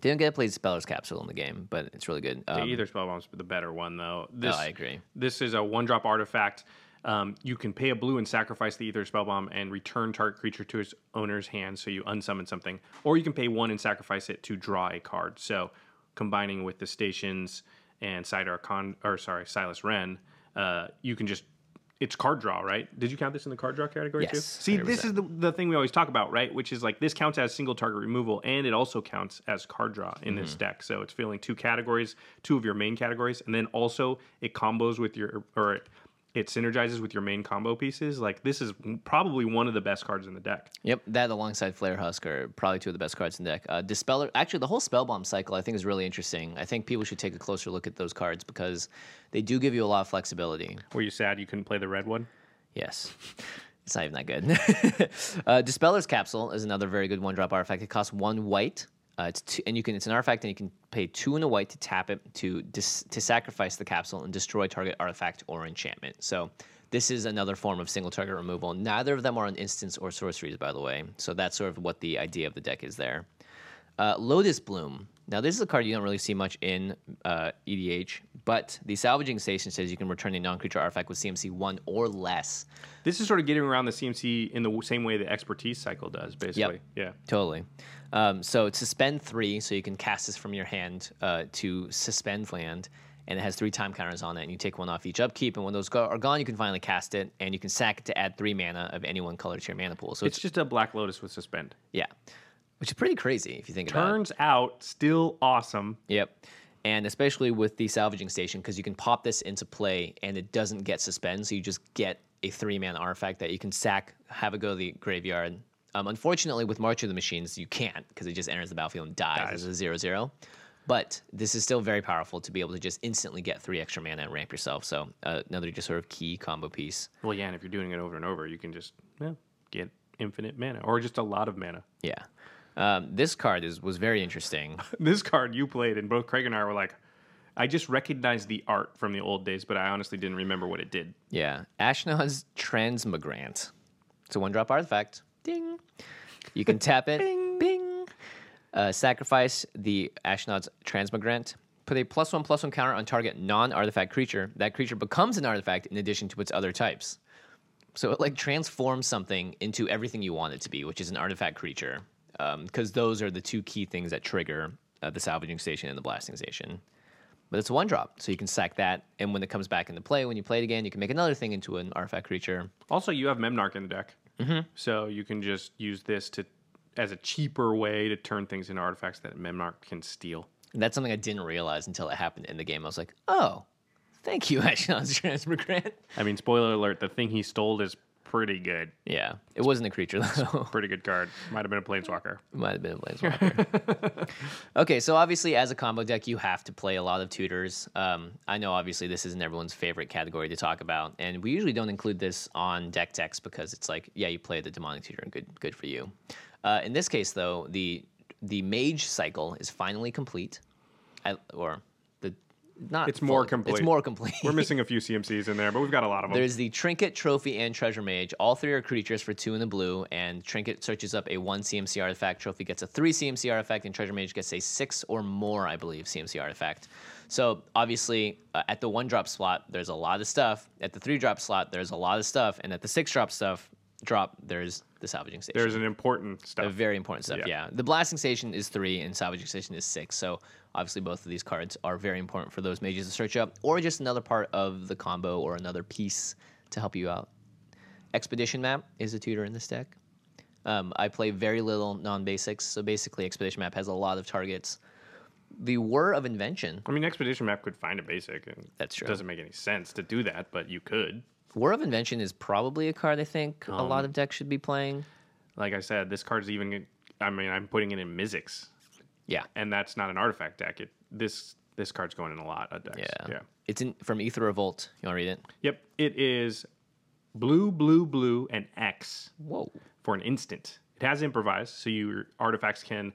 Didn't get to play Dispeller's Capsule in the game, but it's really good. Um, Aether Spellbomb's the better one though. This, I agree. This is a one drop artifact. Um, you can pay a blue and sacrifice the Aether Spellbomb and return target creature to its owner's hand, so you unsummon something. Or you can pay one and sacrifice it to draw a card. So combining with the stations and Sidar Con or sorry, Silas Renn, uh, you can just it's card draw, right? Did you count this in the card draw category too? Yes, See, this 100%. is the, the thing we always talk about, right? Which is like this counts as single target removal, and it also counts as card draw in this deck. So it's filling two categories, two of your main categories, and then also it combos with your or it, it synergizes with your main combo pieces. Like this is probably one of the best cards in the deck. Yep, that alongside Flayer Husk are probably two of the best cards in the deck. Uh, Dispeller, actually, the whole Spell Bomb cycle I think is really interesting. I think people should take a closer look at those cards because they do give you a lot of flexibility. Were you sad you couldn't play the red one? Yes. It's not even that good. uh, Dispeller's Capsule is another very good one drop artifact. It costs one white. Uh, it's two, and you can it's an artifact and you can pay two and a white to tap it to dis, to sacrifice the capsule and destroy target artifact or enchantment. So this is another form of single target removal. Neither of them are on instants or sorceries, by the way. So that's sort of what the idea of the deck is there. Uh, Lotus Bloom. Now, this is a card you don't really see much in uh, EDH, but the salvaging station says you can return a non creature artifact with CMC 1 or less. This is sort of getting around the CMC in the same way the expertise cycle does, basically. Yeah. Totally. Um, so it's suspend three, so you can cast this from your hand uh, to suspend land, and it has three time counters on it, and you take one off each upkeep, and when those go- are gone, you can finally cast it, and you can sack it to add three mana of any one color to your mana pool. So It's it's, just a Black Lotus with suspend. yeah, which is pretty crazy if you think about it. Turns out still awesome. Yep. And especially with the salvaging station, because you can pop this into play and it doesn't get suspend, so you just get a three man artifact that you can sack, have it go to the graveyard. Um, unfortunately, with March of the Machines, you can't because it just enters the battlefield and dies, Dies. as a zero zero. But this is still very powerful to be able to just instantly get three extra mana and ramp yourself. So uh, another just sort of key combo piece. Well, yeah, and if you're doing it over and over, you can just yeah, get infinite mana or just a lot of mana. Yeah. Um, this card is was very interesting. This card you played, and both Craig and I were like, I just recognized the art from the old days, but I honestly didn't remember what it did. Yeah, Ashnod's Transmigrant. It's a one drop artifact. Ding. You can tap it. Bing. Uh, sacrifice the Ashnod's Transmigrant. Put a plus one plus one counter on target non artifact creature. That creature becomes an artifact in addition to its other types. So it like transforms something into everything you want it to be, which is an artifact creature. Because those are the two key things that trigger uh, the salvaging station and the blasting station. But it's a one drop, so you can sack that, and when it comes back into play, when you play it again, you can make another thing into an artifact creature. Also, you have Memnarch in the deck, mm-hmm. so you can just use this to as a cheaper way to turn things into artifacts that Memnarch can steal. And that's something I didn't realize until it happened in the game. I was like, oh, thank you, Ashnod's Transmigrant. I mean, spoiler alert: the thing he stole is pretty good. Yeah, it wasn't a creature though. Pretty good card. Might have been a planeswalker. Might have been a Planeswalker. okay, so obviously, as a combo deck, you have to play a lot of tutors. Um, I know, obviously, this isn't everyone's favorite category to talk about, and we usually don't include this on deck text because it's like, yeah, you play the demonic tutor, and good, good for you. Uh, in this case, though, the the mage cycle is finally complete, I, or not. It's more fully- complete. It's more complete. We're missing a few CMCs in there, but we've got a lot of them. There's the Trinket, Trophy, and Treasure Mage. All three are creatures for two in the blue, and Trinket searches up a one CMC artifact. Trophy gets a three CMC artifact, and Treasure Mage gets a six or more, I believe, CMC artifact. So obviously, uh, at the one drop slot, there's a lot of stuff. At the three drop slot, there's a lot of stuff, and at the six drop stuff drop, there's the salvaging station. There's an important stuff. A very important stuff. Yeah. Yeah. The blasting station is three, and salvaging station is six. So obviously, both of these cards are very important for those mages to search up, or just another part of the combo or another piece to help you out. Expedition map is a tutor in this deck. Um, I play very little non-basics, so basically, Expedition map has a lot of targets. The Whir of Invention. I mean, Expedition Map could find a basic, and That's true. It doesn't make any sense to do that, but you could. Whir of Invention is probably a card I think a lot um, of decks should be playing. Like I said, this card's even I mean, I'm putting it in Mizzix, Yeah. and that's not an artifact deck. It this this card's going in a lot of decks. Yeah. yeah. It's in from Aether Revolt. You want to read it? Yep. It is blue, blue, blue, and X Whoa. for an instant. It has improvise, so your artifacts can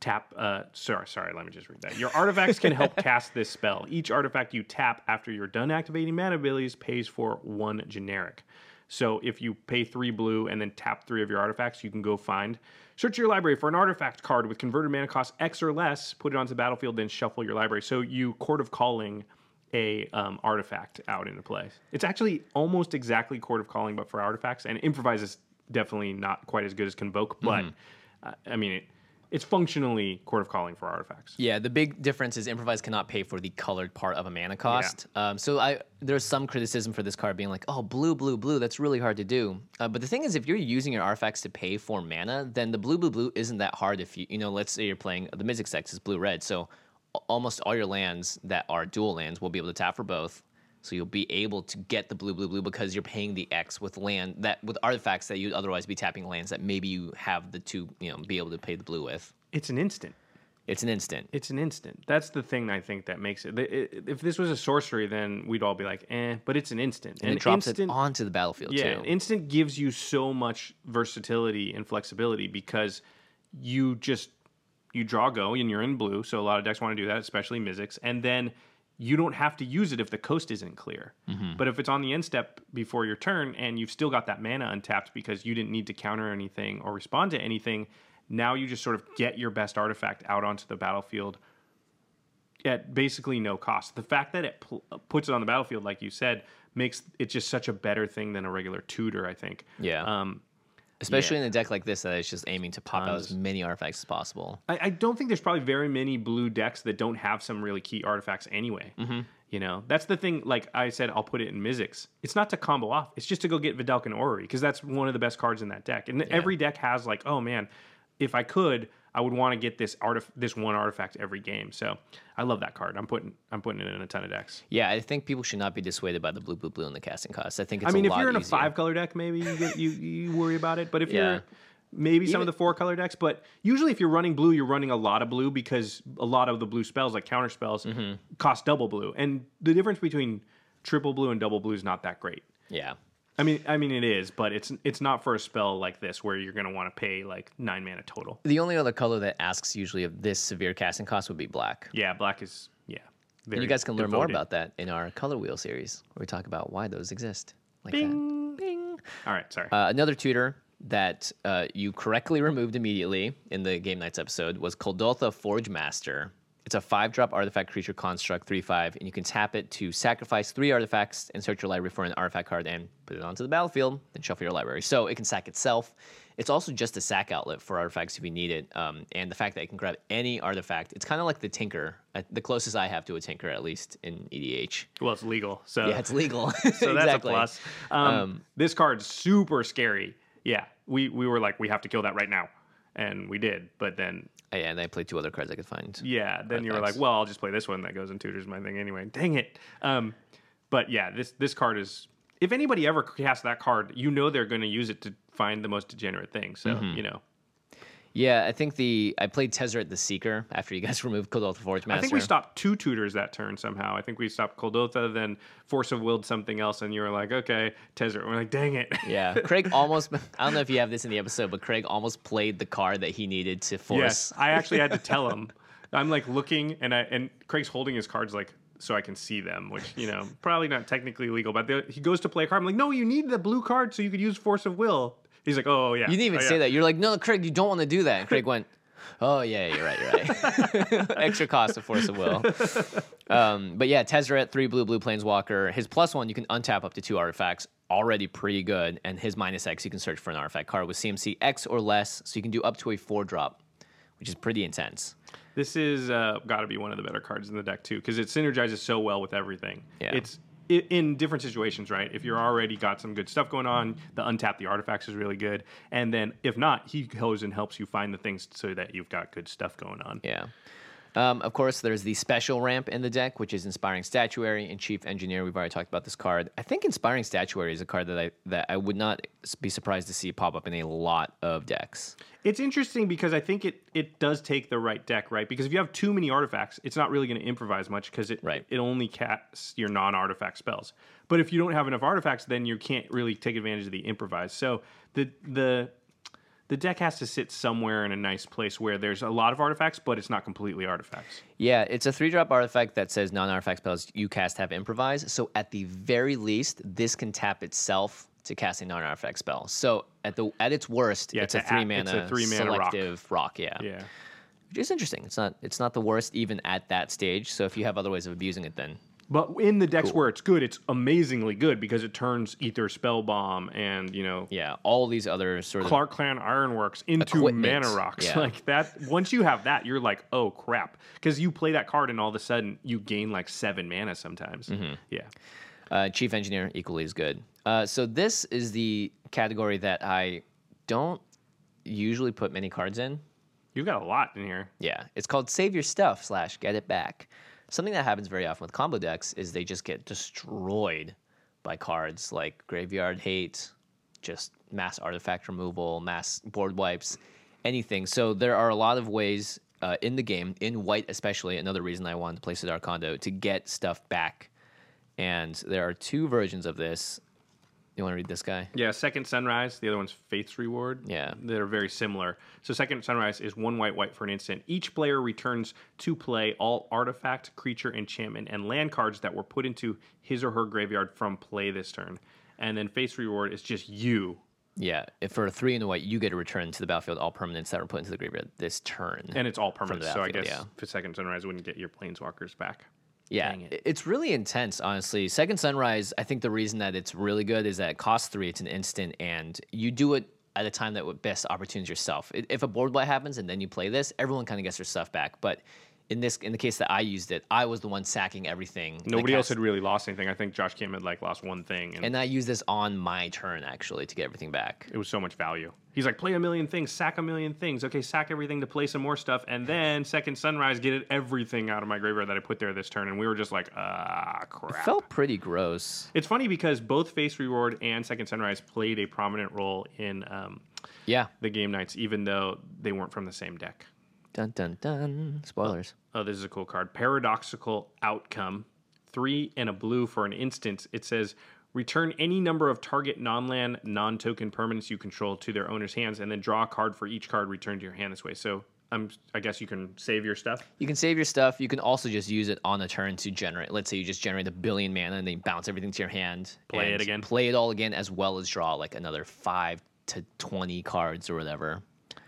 tap. Uh, sorry, sorry. Let me just read that. Your artifacts can help cast this spell. Each artifact you tap after you're done activating mana abilities pays for one generic. So if you pay three blue and then tap three of your artifacts, you can go find. Search your library for an artifact card with converted mana cost X or less. Put it onto the battlefield, then shuffle your library. So you Chord of Calling a um, artifact out into play. It's actually almost exactly Chord of Calling, but for artifacts. And improvise is definitely not quite as good as Convoke, but uh, I mean, it, it's functionally Chord of Calling for artifacts. Yeah, the big difference is improvise cannot pay for the colored part of a mana cost. Um, so I there's some criticism for this card being like, oh, blue, blue, blue. That's really hard to do. Uh, but the thing is, if you're using your artifacts to pay for mana, then the blue, blue, blue isn't that hard. If you you know, let's say you're playing the Mizzix decks is blue, red. So almost all your lands that are dual lands will be able to tap for both. So you'll be able to get the blue, blue, blue because you're paying the X with land that with artifacts that you'd otherwise be tapping lands that maybe you have the two, you know, be able to pay the blue with. It's an instant. It's an instant. It's an instant. That's the thing I think that makes it. If this was a sorcery, then we'd all be like, eh, but it's an instant. and An it drops instant, it onto the battlefield Yeah, too. instant gives you so much versatility and flexibility because you just you draw go and you're in blue. So a lot of decks want to do that, especially Mizzix, and then you don't have to use it if the coast isn't clear. Mm-hmm. But if it's on the end step before your turn and you've still got that mana untapped because you didn't need to counter anything or respond to anything, now you just sort of get your best artifact out onto the battlefield at basically no cost. The fact that it pl- puts it on the battlefield, like you said, makes it just such a better thing than a regular tutor. I think. Yeah. Um, Especially in a deck like this that is just aiming to pop out as many artifacts as possible. I, I don't think there's probably very many blue decks that don't have some really key artifacts anyway. Mm-hmm. You know, that's the thing. Like I said, I'll put it in Mizzix. It's not to combo off. It's just to go get Vedalken Orrery because that's one of the best cards in that deck. And every deck has like, oh man, if I could, I would want to get this artif- this one artifact every game. So I love that card. I'm putting I'm putting it in a ton of decks. Yeah, I think people should not be dissuaded by the blue, blue, blue and the casting cost. I think it's a good thing. I mean, if you're in a five color deck, maybe you get you, you worry about it. But if Yeah. you're maybe some Even- of the four color decks, but usually if you're running blue, you're running a lot of blue because a lot of the blue spells, like counter spells, Mm-hmm. cost double blue, and the difference between triple blue and double blue is not that great. Yeah. I mean, I mean it is, but it's it's not for a spell like this where you're going to want to pay like nine mana total. The only other color that asks usually of this severe casting cost would be black. Yeah, black is yeah. And you guys can learn more about that in our color wheel series, where we talk about why those exist. Like that. Bing. All right, sorry. Uh, another tutor that uh, you correctly removed immediately in the Game Knights episode was Kuldotha Forge Master. It's a five drop artifact creature construct, 3 5, and you can tap it to sacrifice three artifacts and search your library for an artifact card and put it onto the battlefield, then shuffle your library. So it can sack itself. It's also just a sack outlet for artifacts if you need it. Um, and the fact that it can grab any artifact, it's kind of like the Tinker, uh, the closest I have to a Tinker, at least in EDH. well, it's legal, so Yeah, it's legal. so that's exactly. a plus. Um, this card's super scary. Yeah, we we were like, we have to kill that right now, and we did. But then, Yeah, and I played two other cards I could find. yeah, then you were like, well, I'll just play this one that goes and tutors my thing anyway. Dang it. Um, but yeah, this this card is. If anybody ever casts that card, you know they're going to use it to find the most degenerate thing. So Mm-hmm. you know, Yeah, I think the I played Tezzeret the Seeker after you guys removed Kuldotha Forge Master. I think we stopped two tutors that turn somehow. I think we stopped Kuldotha, then Force of Willed something else, and you were like, okay, Tezzeret. We're like, dang it. Yeah, Craig almost. I don't know if you have this in the episode, but Craig almost played the card that he needed to force. Yes, I actually had to tell him. I'm like looking, and I and Craig's holding his cards like so I can see them, which you know probably not technically legal. But the, he goes to play a card. I'm like, no, you need the blue card so you could use Force of Will. He's like, oh yeah. You didn't even oh, say that. You're like, no, Craig, you don't want to do that. And Craig went, oh yeah, you're right, you're right. Extra cost of force of will. Um, but yeah, Tezzeret, three blue, blue planeswalker. His plus one, you can untap up to two artifacts. Already pretty good. And his minus X, you can search for an artifact card with CMC X or less, so you can do up to a four drop, which is pretty intense. This is uh, got to be one of the better cards in the deck too, because it synergizes so well with everything. Yeah. It's in different situations, right? If you're already got some good stuff going on, the untap the artifacts is really good, and then if not, he goes and helps you find the things so that you've got good stuff going on. Yeah. Um, of course, there's the special ramp in the deck, which is Inspiring Statuary and Chief Engineer. We've already talked about this card. I think Inspiring Statuary is a card that I that I would not be surprised to see pop up in a lot of decks. It's interesting because I think it it does take the right deck, right? Because if you have too many artifacts, it's not really going to improvise much because it Right. it only casts your non-artifact spells. But if you don't have enough artifacts, then you can't really take advantage of the improvise. So the the the deck has to sit somewhere in a nice place where there's a lot of artifacts, but it's not completely artifacts. Yeah, it's a three drop artifact that says non artifact spells you cast have improvise. So at the very least, this can tap itself to cast a non artifact spell. So at the at its worst, Yeah, it's a it's a- three it's mana a three mana rock. selective rock. yeah. Yeah. Which is interesting. It's not it's not the worst even at that stage. So if you have other ways of abusing it then But in the decks where it's good, it's amazingly good because it turns Aether Spellbomb and, you know, yeah, all these other sort of Krark Clan Ironworks into Equipment, mana rocks. yeah. Like that once you have that, you're like, oh crap. Because you play that card and all of a sudden you gain like seven mana sometimes. Mm-hmm. Yeah. Uh, Chief Engineer equally as good. Uh, so this is the category that I don't usually put many cards in. You've got a lot in here. Yeah, it's called Save Your Stuff slash Get It Back. Something that happens very often with combo decks is they just get destroyed by cards like Graveyard Hate, just mass artifact removal, mass board wipes, anything. So there are a lot of ways uh, in the game, in white especially, another reason I wanted to play Sidar Kondo, to get stuff back. And there are two versions of this. You want to read this guy? Yeah, Second Sunrise. The other one's Faith's Reward. Yeah. They're very similar. So Second Sunrise is one white, white for an instant. Each player returns to play all artifact, creature, enchantment, and land cards that were put into his or her graveyard from play this turn. And then Faith's Reward is just you. Yeah, if for a three and a white, you get to return to the battlefield all permanents that were put into the graveyard this turn. And it's all permanent. So I guess yeah. for Second Sunrise wouldn't get your planeswalkers back. Yeah, it. it- it's really intense, honestly. Second Sunrise, I think the reason that it's really good is that it costs three, it's an instant, and you do it at a time that would best opportunes yourself. If a board wipe happens and then you play this, everyone kind of gets their stuff back. But in this, in the case that I used it, I was the one sacking everything. Nobody else had really lost anything. I think Josh Kim had like lost one thing, and, and I used this on my turn actually to get everything back. it was so much value. He's like, play a million things, sack a million things. Okay, sack everything to play some more stuff, and then second sunrise, get everything out of my graveyard that I put there this turn. And we were just like, ah, crap. It Felt pretty gross. it's funny because both Faith's Reward and second sunrise played a prominent role in um, Yeah. the Game Knights, even though they weren't from the same deck. Dun dun dun. Spoilers. Oh, this is a cool card. Paradoxical outcome. Three and a blue for an instance. It says return any number of target non-land, non-token permanents you control to their owner's hands, and then draw a card for each card returned to your hand this way. So um, I guess you can save your stuff. You can save your stuff. You can also just use it on a turn to generate. Let's say you just generate a billion mana and then bounce everything to your hand. Play it again. Play it all again, as well as draw like another five to twenty cards or whatever.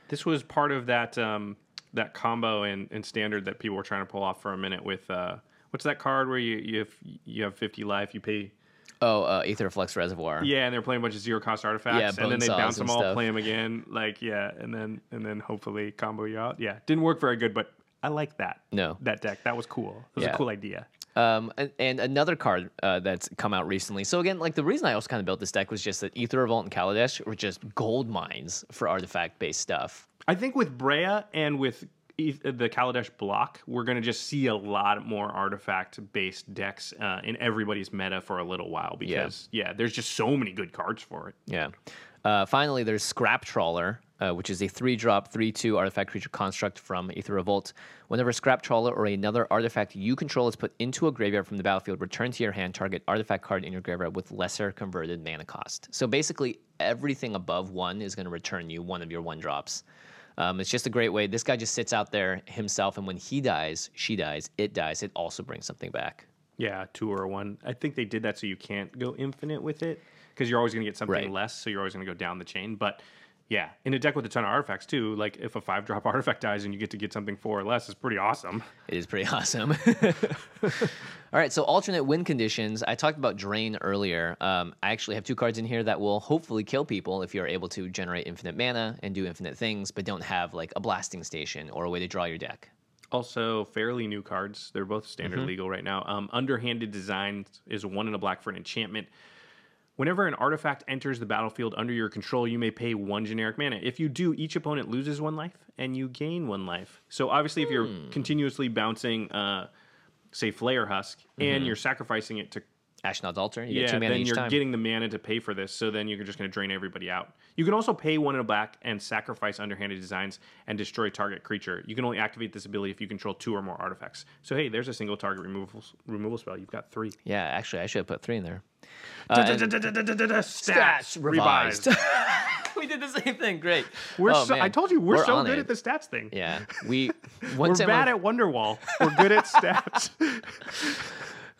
This was part of that um, that combo and, in standard that people were trying to pull off for a minute with uh, what's that card where you you have you have fifty life, you pay Oh, uh, Aetherflux Reservoir. Yeah, and they're playing a bunch of zero cost artifacts, Yeah, and then they bounce them all, stuff. play them again, like yeah, and then and then hopefully combo you out. Yeah, didn't work very good, but I like that. No. that deck that was cool. It was Yeah. a cool idea. Um, and, and another card uh, that's come out recently. So again, like the reason I also kind of built this deck was just that Aether Revolt and Kaladesh were just gold mines for artifact based stuff. I think with Breya and with the Kaladesh block, we're gonna just see a lot more artifact based decks uh, in everybody's meta for a little while because yeah. there's just so many good cards for it. Yeah. Uh, finally, there's Scrap Trawler, uh, which is a three drop, three two artifact creature construct from Aether Revolt. Whenever Scrap Trawler or another artifact you control is put into a graveyard from the battlefield, return to your hand target artifact card in your graveyard with lesser converted mana cost. So basically, everything above one is going to return you one of your one drops. Um, it's just a great way. This guy just sits out there himself, and when he dies, she dies, it dies. It also brings something back. Yeah, two or one. I think they did that so you can't go infinite with it because you're always going to get something Right. less, so you're always going to go down the chain. But yeah, in a deck with a ton of artifacts too, like if a five drop artifact dies and you get to get something four or less, is pretty awesome. It is pretty awesome. All right, so alternate win conditions. I talked about drain earlier. Um, I actually have two cards in here that will hopefully kill people if you're able to generate infinite mana and do infinite things, but don't have like a blasting station or a way to draw your deck. Also, fairly new cards. They're both standard legal right now. Um, Underhanded Design is one in a black for an enchantment. Whenever an artifact enters the battlefield under your control, you may pay one generic mana. If you do, each opponent loses one life and you gain one life. So obviously, if you're continuously bouncing, uh, say, Flayer Husk, and you're sacrificing it to Ashnod's Altar. You yeah, get two mana then each you're time. getting the mana to pay for this. So then you're just going to drain everybody out. You can also pay one in a black and sacrifice underhanded designs and destroy target creature. You can only activate this ability if you control two or more artifacts. So hey, there's a single target removal removal spell. You've got three. yeah, actually, I should have put three in there. Stats revised. we did the same thing. Great. We're Oh, so, I told you we're, so good at the stats thing. Yeah, we. We're bad at Wonderwall. We're good at stats.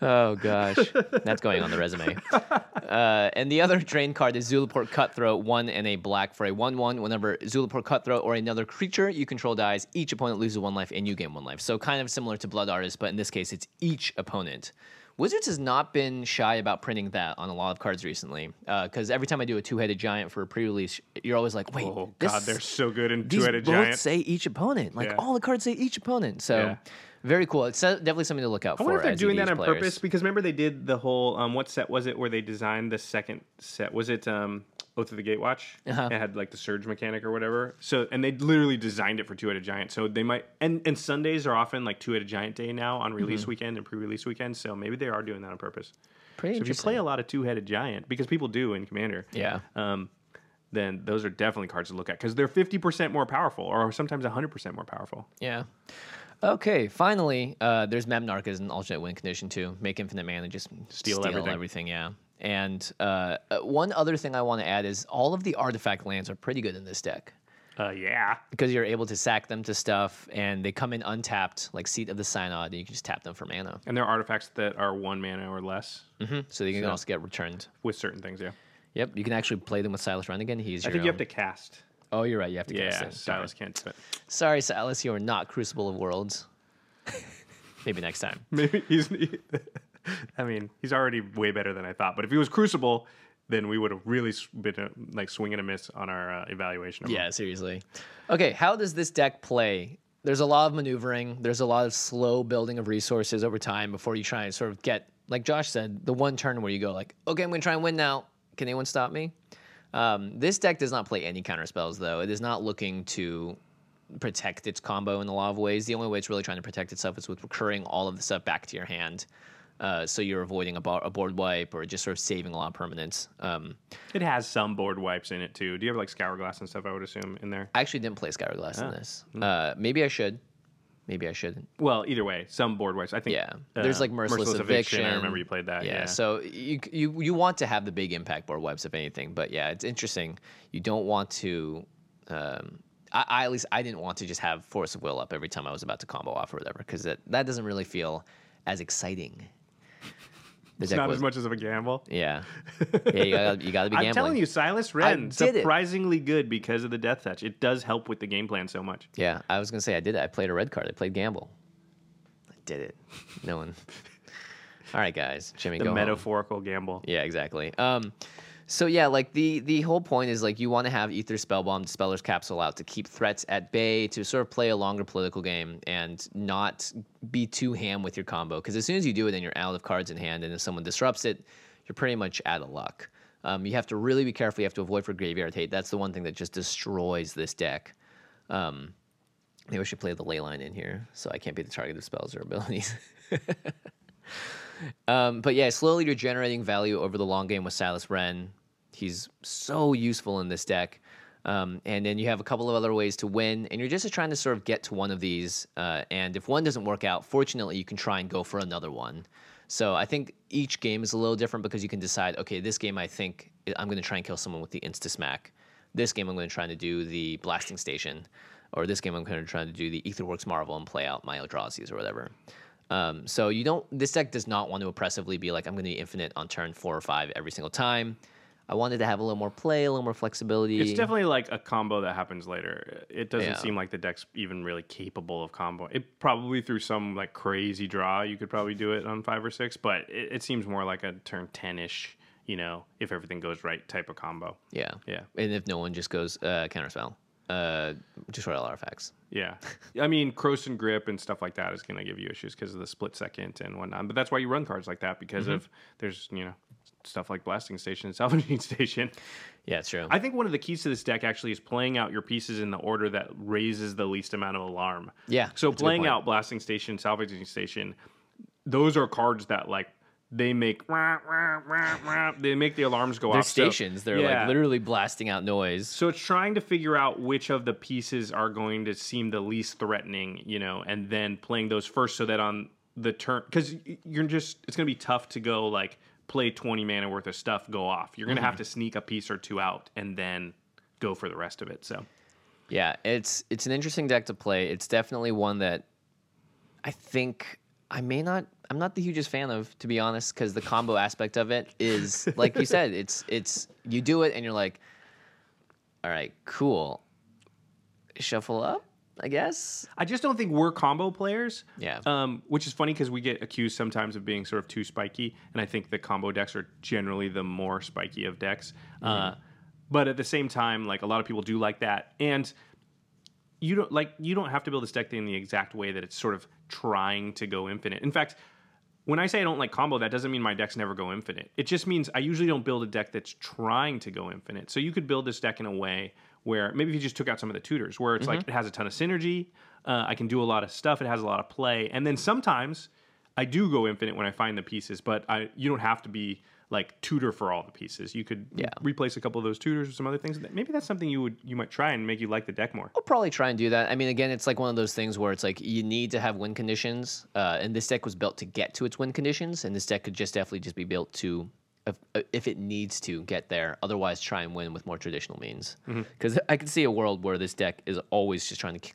Oh gosh, that's going on the resume. Uh, and the other drain card is Zulaport Cutthroat, one and a black for a one-one. Whenever Zulaport Cutthroat or another creature you control dies, each opponent loses one life and you gain one life. So kind of similar to Blood Artist, but in this case, it's each opponent. Wizards has not been shy about printing that on a lot of cards recently. Because every time I do a two-headed giant for a pre-release, you're always like, "Wait, oh this- God, they're so good in two-headed both giant. say each opponent. Like Yeah. all the cards say each opponent. So Yeah. Very cool. It's definitely something to look out for. I for. wonder if they're doing that on players. purpose because remember they did the whole um, what set was it where they designed the second set? Was it um, Oath of the Gatewatch? Uh-huh. It had like the surge mechanic or whatever. So and they literally designed it for two headed giant. So they might and and Sundays are often like two headed giant day now on release Mm-hmm. weekend and pre release weekend. So maybe they are doing that on purpose. Pretty So if you play a lot of two headed giant because people do in Commander, Yeah. um, then those are definitely cards to look at because they're fifty percent more powerful or sometimes hundred percent more powerful. Yeah. Okay, finally, uh, there's Memnarch as an alternate win condition too. Make infinite mana, just Steal steal, everything. everything. Yeah. And uh, uh, one other thing I want to add is all of the artifact lands are pretty good in this deck Uh, yeah. because you're able to sack them to stuff, and they come in untapped, like Seat of the Synod, and you can just tap them for mana. And they're artifacts that are one mana or less hmm So they can So- also get returned. with certain things. Yeah. Yep, you can actually play them with Silas Rennigan. He's I think you have to cast. Oh, you're right. You have to Yeah, cast it. Silas can't do it. Sorry, Silas, you are not Crucible of Worlds. Maybe next time. Maybe he's. I mean, he's already way better than I thought. But if he was Crucible, then we would have really been uh, like swinging a miss on our uh, evaluation. Of him. Yeah, seriously. Okay, how does this deck play? There's a lot of maneuvering. There's a lot of slow building of resources over time before you try and sort of get, like Josh said, the one turn where you go like, okay, I'm going to try and win now. Can anyone stop me? Um, this deck does not play any counter spells though. It is not looking to protect its combo in a lot of ways. The only way it's really trying to protect itself is with recurring all of the stuff back to your hand. Uh, so you're avoiding a, bo- a board wipe or just sort of saving a lot of permanence. Um, It has some board wipes in it too. Do you have like Scourglass and stuff? I would assume in there. I actually didn't play Scourglass Glass in Ah. this. Uh, maybe I should. Maybe I shouldn't. Well, either way, some board wipes. I think. Yeah, there's uh, like merciless, eviction. I remember you played that. Yeah, Yeah. so you you you want to have the big impact board wipes if anything, but yeah, it's interesting. You don't want to. Um, I, I at least I didn't want to just have force of will up every time I was about to combo off or whatever because that that doesn't really feel as exciting. It's not was- as much as of a gamble. Yeah, yeah, you gotta, you gotta be Gambling. I'm telling you, Silas Renn did it. surprisingly good because of the death touch. It does help with the game plan so much. Yeah, I was gonna say I did it. I played a red card. I played gamble. I did it. No one. All right, guys. Jimmy, The go home. metaphorical gamble. Yeah, exactly. Um, so yeah, like the the whole point is like you want to have Aether Spellbomb Dispeller's Capsule out to keep threats at bay, to sort of play a longer political game and not be too ham with your combo. Because as soon as you do it, then you're out of cards in hand, and if someone disrupts it, you're pretty much out of luck. Um, you have to really be careful. You have to avoid for graveyard hate. That's the one thing that just destroys this deck. Um, maybe I should play the ley line in here, so I can't be the target of spells or abilities. Um, but yeah, slowly you're generating value over the long game with Silas Renn. He's so useful in this deck. Um, and then you have a couple of other ways to win, and you're just trying to sort of get to one of these. Uh, and if one doesn't work out, fortunately, you can try and go for another one. So I think each game is a little different because you can decide, okay, this game I think I'm going to try and kill someone with the Insta Smack. This game I'm going to try to do the Blasting Station, or this game I'm going to try to do the Aetherworks Marvel and play out my Eldrazi's or whatever. Um, so you don't. This deck does not want to oppressively be like I'm going to be infinite on turn four or five every single time. I wanted to have a little more play, a little more flexibility. It's definitely like a combo that happens later. It doesn't Yeah. seem like the deck's even really capable of combo. It probably through some like crazy draw, you could probably do it on five or six, but it, it seems more like a turn ten ish. You know, if everything goes right, type of combo. yeah, Yeah. And if no one just goes uh, counterspell, uh, destroy all artifacts. Yeah, I mean, Krosan Grip and stuff like that is going to give you issues because of the split second and whatnot. But that's why you run cards like that because Mm-hmm. of there's you know stuff like blasting station and salvaging station. Yeah, it's true. I think one of the keys to this deck actually is playing out your pieces in the order that raises the least amount of alarm. Yeah, So that's a good playing out blasting station, salvaging station, those are cards that like they make they make the alarms go They're off. So- stations. They're yeah. like literally blasting out noise. So it's trying to figure out which of the pieces are going to seem the least threatening, you know, and then playing those first so that on the turn because you're just it's going to be tough to go like play 20 mana worth of stuff go off. You're going to have mm-hmm. to sneak a piece or two out and then go for the rest of it. So Yeah, it's it's an interesting deck to play. It's definitely one that I think I may not. I'm not the hugest fan of, to be honest, because the combo aspect of it is like you said. It's it's you do it and you're like, all right, cool. Shuffle up, I guess. I just don't think we're combo players. Yeah. Um, which is funny because we get accused sometimes of being sort of too spiky, and I think the combo decks are generally the more spiky of decks. Uh, but at the same time, like a lot of people do like that, and you don't like you don't have to build this deck in the exact way that it's sort of trying to go infinite. In fact, when I say I don't like combo, that doesn't mean my decks never go infinite. It just means I usually don't build a deck that's trying to go infinite. So you could build this deck in a way where maybe if you just took out some of the tutors, where it's like it has a ton of synergy, uh, I can do a lot of stuff, it has a lot of play, and then sometimes I do go infinite when I find the pieces, but I you don't have to be like tutor for all the pieces. You could Yeah. replace a couple of those tutors with some other things. Maybe that's something you would you might try and make you like the deck more. I'll probably try and do that. I mean, again, it's like one of those things where it's like you need to have win conditions, uh, and this deck was built to get to its win conditions, and this deck could just definitely just be built to, if, if it needs to get there. Otherwise, try and win with more traditional means. Because I can see a world where this deck is always just trying to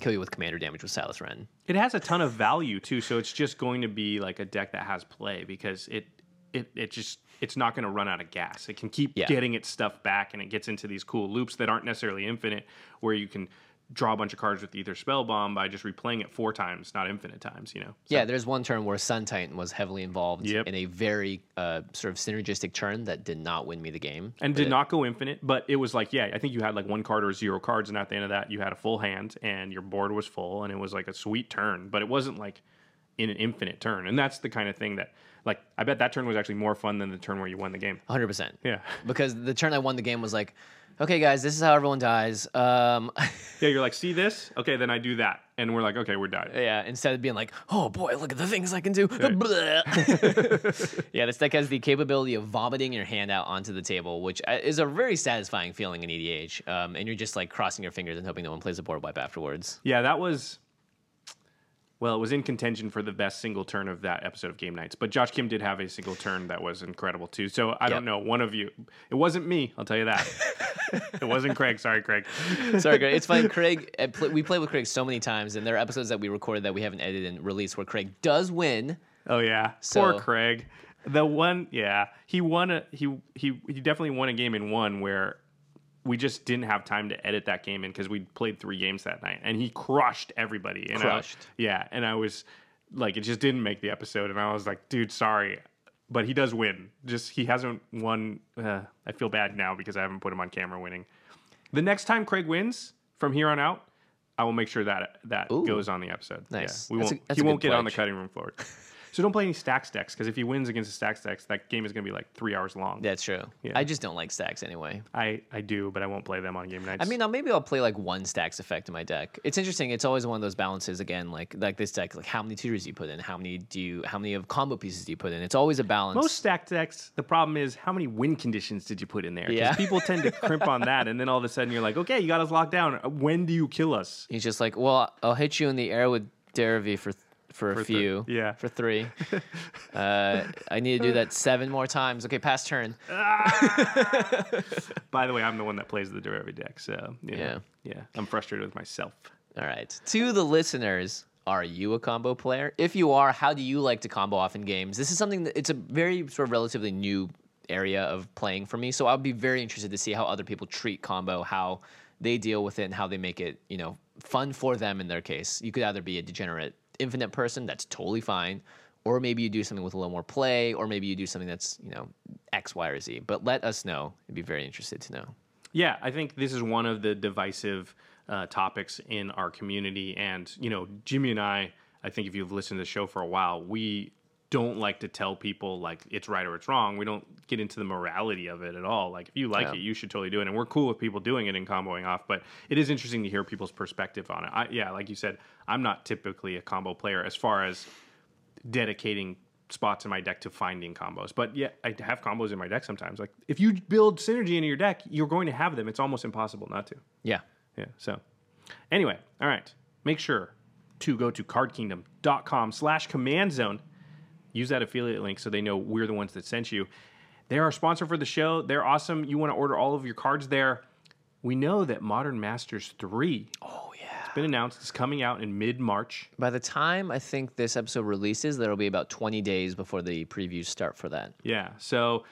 kill you with commander damage with Silas Renn. It has a ton of value too, so it's just going to be like a deck that has play because it it it just it's not going to run out of gas. It can keep Yeah. getting its stuff back, and it gets into these cool loops that aren't necessarily infinite, where you can draw a bunch of cards with Aether spell bomb by just replaying it four times, not infinite times. You know. So- Yeah, there's one turn where Sun Titan was heavily involved Yep. in a very uh, sort of synergistic turn that did not win me the game. and did it- not go infinite, but it was like, yeah, I think you had like one card or zero cards, and at the end of that, you had a full hand, and your board was full, and it was like a sweet turn, but it wasn't like in an infinite turn, and that's the kind of thing that, like, I bet that turn was actually more fun than the turn where you won the game. 100%. Yeah, Because the turn I won the game was like, okay, guys, this is how everyone dies. Um, yeah, you're like, see this? Okay, then I do that, and we're like, okay, we're done. Yeah, instead of being like, oh boy, look at the things I can do. Bleh. yeah, this deck has the capability of vomiting your hand out onto the table, which uh, is a very satisfying feeling in EDH. Um, and you're just like crossing your fingers and hoping no one plays a board wipe afterwards. Yeah, that was. Well, it was in contention for the best single turn of that episode of Game Knights, but Josh Kim did have a single turn that was incredible too. So I Yep. don't know, one of you. It wasn't me, I'll tell you that. it wasn't Craig. Sorry, Craig. Sorry, Craig. It's fine. Craig, uh, we played with Craig so many times, and there are episodes that we recorded that we haven't edited and released where Craig does win. Oh yeah, So- poor Craig. The one, yeah, he won a he he he definitely won a game in one where we just didn't have time to edit that game in because we played three games that night, and he crushed everybody. And I- Crushed. yeah, and I was like, it just didn't make the episode, and I was like, dude, sorry. But he does win. Just he hasn't won. Uh, I feel bad now because I haven't put him on camera winning. The next time Craig wins from here on out, I will make sure that that Ooh. goes on the episode. Nice. Yeah, we That's won't. that's he won't get on the cutting room floor. so don't play any stacks decks because if he wins against a stacks decks, that game is going to be like three hours long. That's true. Yeah. I just don't like stacks anyway. I I do, but I won't play them on Game Knights. I mean, now maybe I'll play like one stacks effect in my deck. It's interesting. It's always one of those balances again, like like this deck. Like how many tutors do you put in? How many do you? How many of combo pieces do you put in? It's always a balance. most stack decks, the problem is how many win conditions did you put in there? 'Cause Yeah. people tend to crimp on that, and then all of a sudden you're like, okay, you got us locked down. When do you kill us? He's just like, well, I'll hit you in the air with Derevi for for a For thr- few. yeah. For three. uh, I need to do that seven more times. Okay, pass turn. By the way, I'm the one that plays the Derivative deck, so know, Yeah. yeah, I'm frustrated with myself. All right. To the listeners, are you a combo player? If you are, how do you like to combo off in games? This is something that it's a very sort of relatively new area of playing for me. So I'd be very interested to see how other people treat combo, how they deal with it, and how they make it, you know, fun for them in their case. You could either be a degenerate infinite person, that's totally fine, or maybe you do something with a little more play, or maybe you do something that's, you know, X, Y, or Z. But let us know. I'd be very interested to know. Yeah, I think this is one of the divisive uh, topics in our community. And, you know, Jimmy and I, I think if you've listened to the show for a while, we don't like to tell people like it's right or it's wrong. We don't get into the morality of it at all. Like if you like Yeah. it, you should totally do it. And we're cool with people doing it and comboing off. But it is interesting to hear people's perspective on it. I, yeah, like you said, I'm not typically a combo player as far as dedicating spots in my deck to finding combos. But yeah, I have combos in my deck sometimes. Like if you build synergy into your deck, you're going to have them. It's almost impossible not to. Yeah. Yeah. So anyway, all right. Make sure to go to cardkingdom.com slash command zone. Use that affiliate link so they know we're the ones that sent you. They're our sponsor for the show. They're awesome. You want to order all of your cards there. We know that Modern Masters 3 Oh yeah. It's been announced. It's coming out in mid March. By the time I think this episode releases, there will be about 20 days before the previews start for that. Yeah. So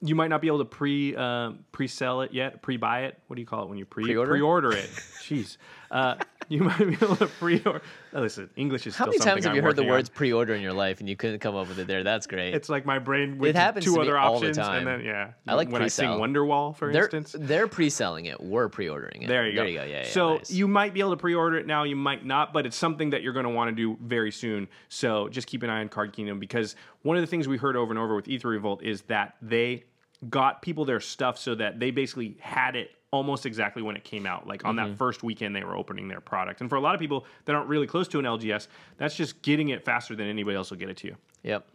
you might not be able to pre uh, pre sell it yet, pre buy it. What do you call it when you pre Pre-order? pre order it? Jeez. Uh, you might be able to pre order. Oh, listen, English is How still many something times have I'm you heard the on. words pre-order in your life and you couldn't come up with it there? That's great. It's like my brain with happens two to other all the options, time. and then yeah, I like when I sing pre-sell. Wonderwall, for they're instance. they're pre-selling it. We're pre-ordering it. There you go. There you go. Yeah. yeah so nice. you might be able to pre-order it now. You might not, but it's something that you're going to want to do very soon. So just keep an eye on Card Kingdom because one of the things we heard over and over with Aether Revolt is that they got people their stuff so that they basically had it almost exactly when it came out. Like on Mm-hmm. that first weekend, they were opening their product. And for a lot of people that aren't really close to an LGS, that's just getting it faster than anybody else will get it to you. Yep.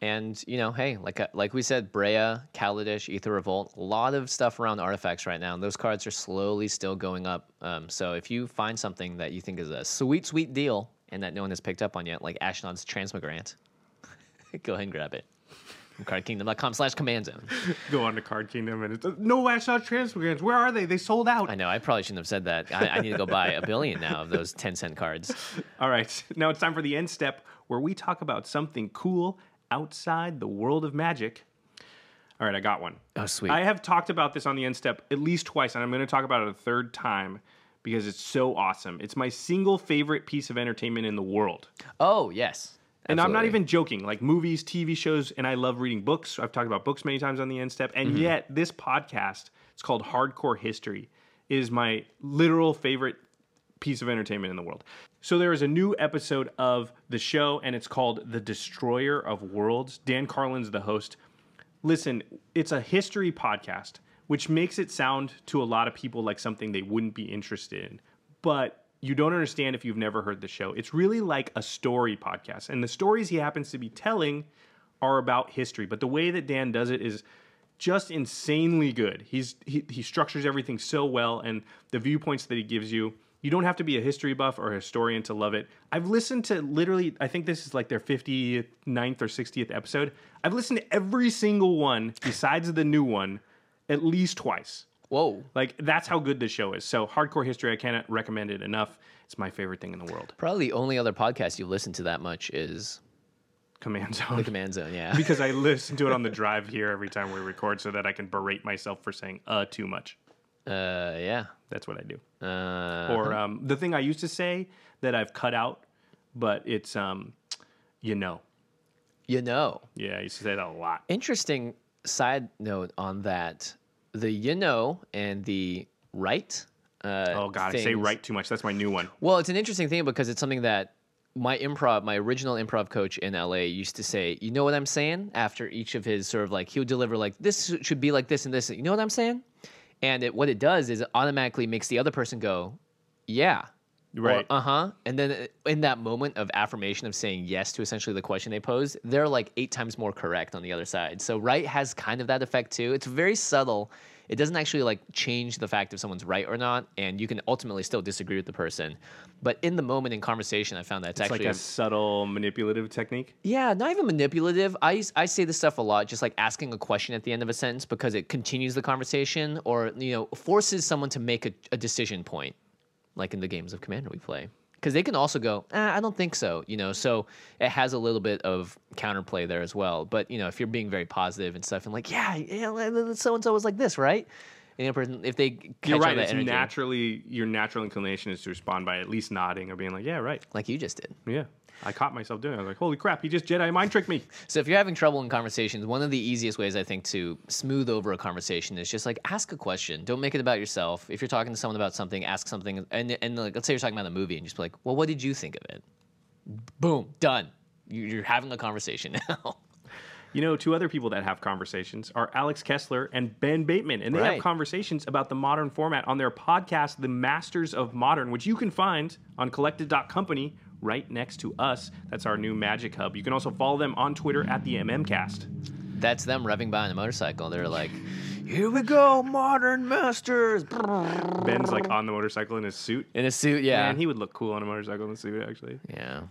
And you know, hey, like uh, like we said, Breya, Kaladesh, Aether Revolt, a lot of stuff around artifacts right now. And those cards are slowly still going up. Um, so if you find something that you think is a sweet, sweet deal and that no one has picked up on yet, like Ashnod's Transmigrant, go ahead and grab it. Cardkingdom.com slash command zone. Go on to Card Kingdom and it's uh, no Ashnod transfer Where are they? They sold out. I know, I probably shouldn't have said that. I, I need to go buy a billion now of those 10 cent cards. All right, now it's time for the end step where we talk about something cool outside the world of magic. All right, I got one. Oh, sweet. I have talked about this on the end step at least twice, and I'm going to talk about it a third time because it's so awesome. It's my single favorite piece of entertainment in the world. Oh, yes. And I'm not even joking. Like movies, TV shows, and I love reading books. I've talked about books many times on the end step. And mm-hmm. yet, this podcast, it's called Hardcore History, is my literal favorite piece of entertainment in the world. So there is a new episode of the show, and it's called The Destroyer of Worlds. Dan Carlin's the host. Listen, it's a history podcast, which makes it sound to a lot of people like something they wouldn't be interested in. But you don't understand if you've never heard the show. It's really like a story podcast. And the stories he happens to be telling are about history. But the way that Dan does it is just insanely good. He's he, he structures everything so well and the viewpoints that he gives you. You don't have to be a history buff or a historian to love it. I've listened to literally, I think this is like their 59th or 60th episode. I've listened to every single one besides the new one at least twice. Whoa. Like that's how good this show is. So hardcore history, I cannot recommend it enough. It's my favorite thing in the world. Probably the only other podcast you listen to that much is Command the Zone. Command Zone. Yeah. because I listen to it on the drive here every time we record, so that I can berate myself for saying uh too much. Uh, yeah. That's what I do. Uh, Or um, the thing I used to say that I've cut out, but it's um, you know, you know, yeah, I used to say that a lot. interesting side note on that: the you know and the right. Uh, Oh God, I say right too much. That's my new one. Well, it's an interesting thing because it's something that my improv, my original improv coach in LA used to say, you know what I'm saying? After each of his sort of like, he would deliver like, this should be like this and this. You know what I'm saying? And it, what it does is it automatically makes the other person go, yeah. Right. Uh huh. And then uh, in that moment of affirmation of saying yes to essentially the question they posed, they're like eight times more correct on the other side. So right has kind of that effect too. It's very subtle. It doesn't actually like change the fact if someone's right or not, and you can ultimately still disagree with the person. But in the moment in conversation, I found that it's, It's actually like a subtle manipulative technique. yeah, not even manipulative. I, I say this stuff a lot, just like asking a question at the end of a sentence because it continues the conversation or you know forces someone to make a, a decision point, like in the games of Commander we play. Because they can also go, ah, I don't think so, you know. So it has a little bit of counterplay there as well. But you know, if you're being very positive and stuff, and like, yeah, yeah, so and so was like this, right? And the person, if they catch You're right. It's energy, naturally your natural inclination is to respond by at least nodding or being like, "Yeah, right." like you just did. Yeah, I caught myself doing. it. I was like, "Holy crap! He just Jedi mind tricked me." So if you're having trouble in conversations, one of the easiest ways I think to smooth over a conversation is just like ask a question. Don't make it about yourself. If you're talking to someone about something, ask something, and and like, let's say you're talking about a movie, and just be like, "Well, what did you think of it?" Boom, done. You- You're having a conversation now. You know, two other people that have conversations are Alex Kessler and Ben Bateman, and they Right. have conversations about the modern format on their podcast, The Masters of Modern, which you can find on collected.company right next to us. That's our new Magic Hub. You can also follow them on Twitter at the MMCast. That's them revving by on a motorcycle. They're like, "Here we go, modern masters." Ben's like on the motorcycle in his suit. In a suit, yeah. And he would look cool on a motorcycle in a suit, actually. yeah.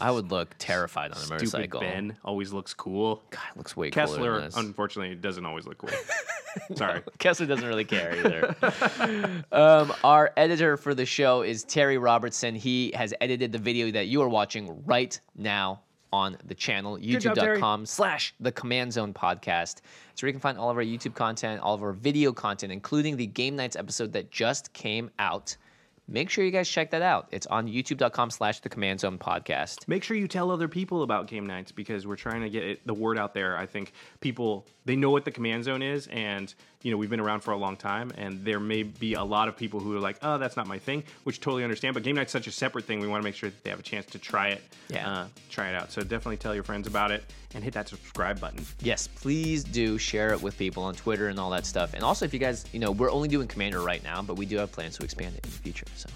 I would look terrified on a Stupid motorcycle. Ben always looks cool. God, looks way cooler Kessler, than this. unfortunately, doesn't always look cool. Sorry. Kessler doesn't really care either. um, our editor for the show is Terry Robertson. He has edited the video that you are watching right now on the channel, job, youtube.com slash the command zone podcast. It's where you can find all of our YouTube content, all of our video content, including the Game Knights episode that just came out. Make sure you guys check that out. It's on youtube.com slash the command zone podcast. Make sure you tell other people about Game Knights because we're trying to get it, the word out there. I think people they know what the command zone is, and you know we've been around for a long time, and there may be a lot of people who are like, "Oh, that's not my thing," which totally understand. But Game Knight's such a separate thing. We want to make sure that they have a chance to try it, Yeah. uh, try it out. So definitely tell your friends about it and hit that subscribe button. Yes, please do share it with people on Twitter and all that stuff. And also, if you guys, you know, we're only doing Commander right now, but we do have plans to expand it in the future. So,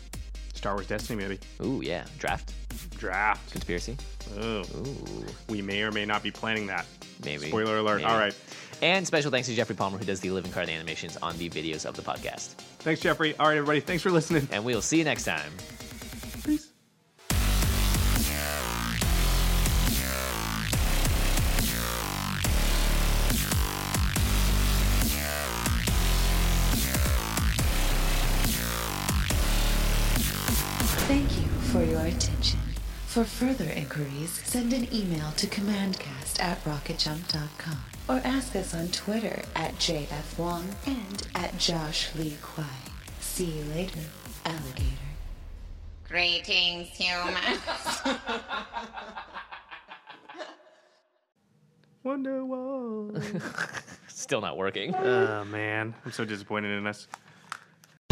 Star Wars Destiny, maybe ooh, yeah, draft, draft. conspiracy, Oh, ooh, we may or may not be planning that. maybe. Spoiler alert. Maybe. All right. And special thanks to Jeffrey Palmer, who does the living card animations on the videos of the podcast. Thanks, Jeffrey. All right, everybody. Thanks for listening. And we'll see you next time. Peace. Thank you for your attention. For further inquiries, send an email to commandcast at rocketjump.com or ask us on Twitter at JF Wong and at Josh Lee Kwai. See you later, alligator. Greetings, humans. Wonderwall. Still not working. oh man, I'm so disappointed in us.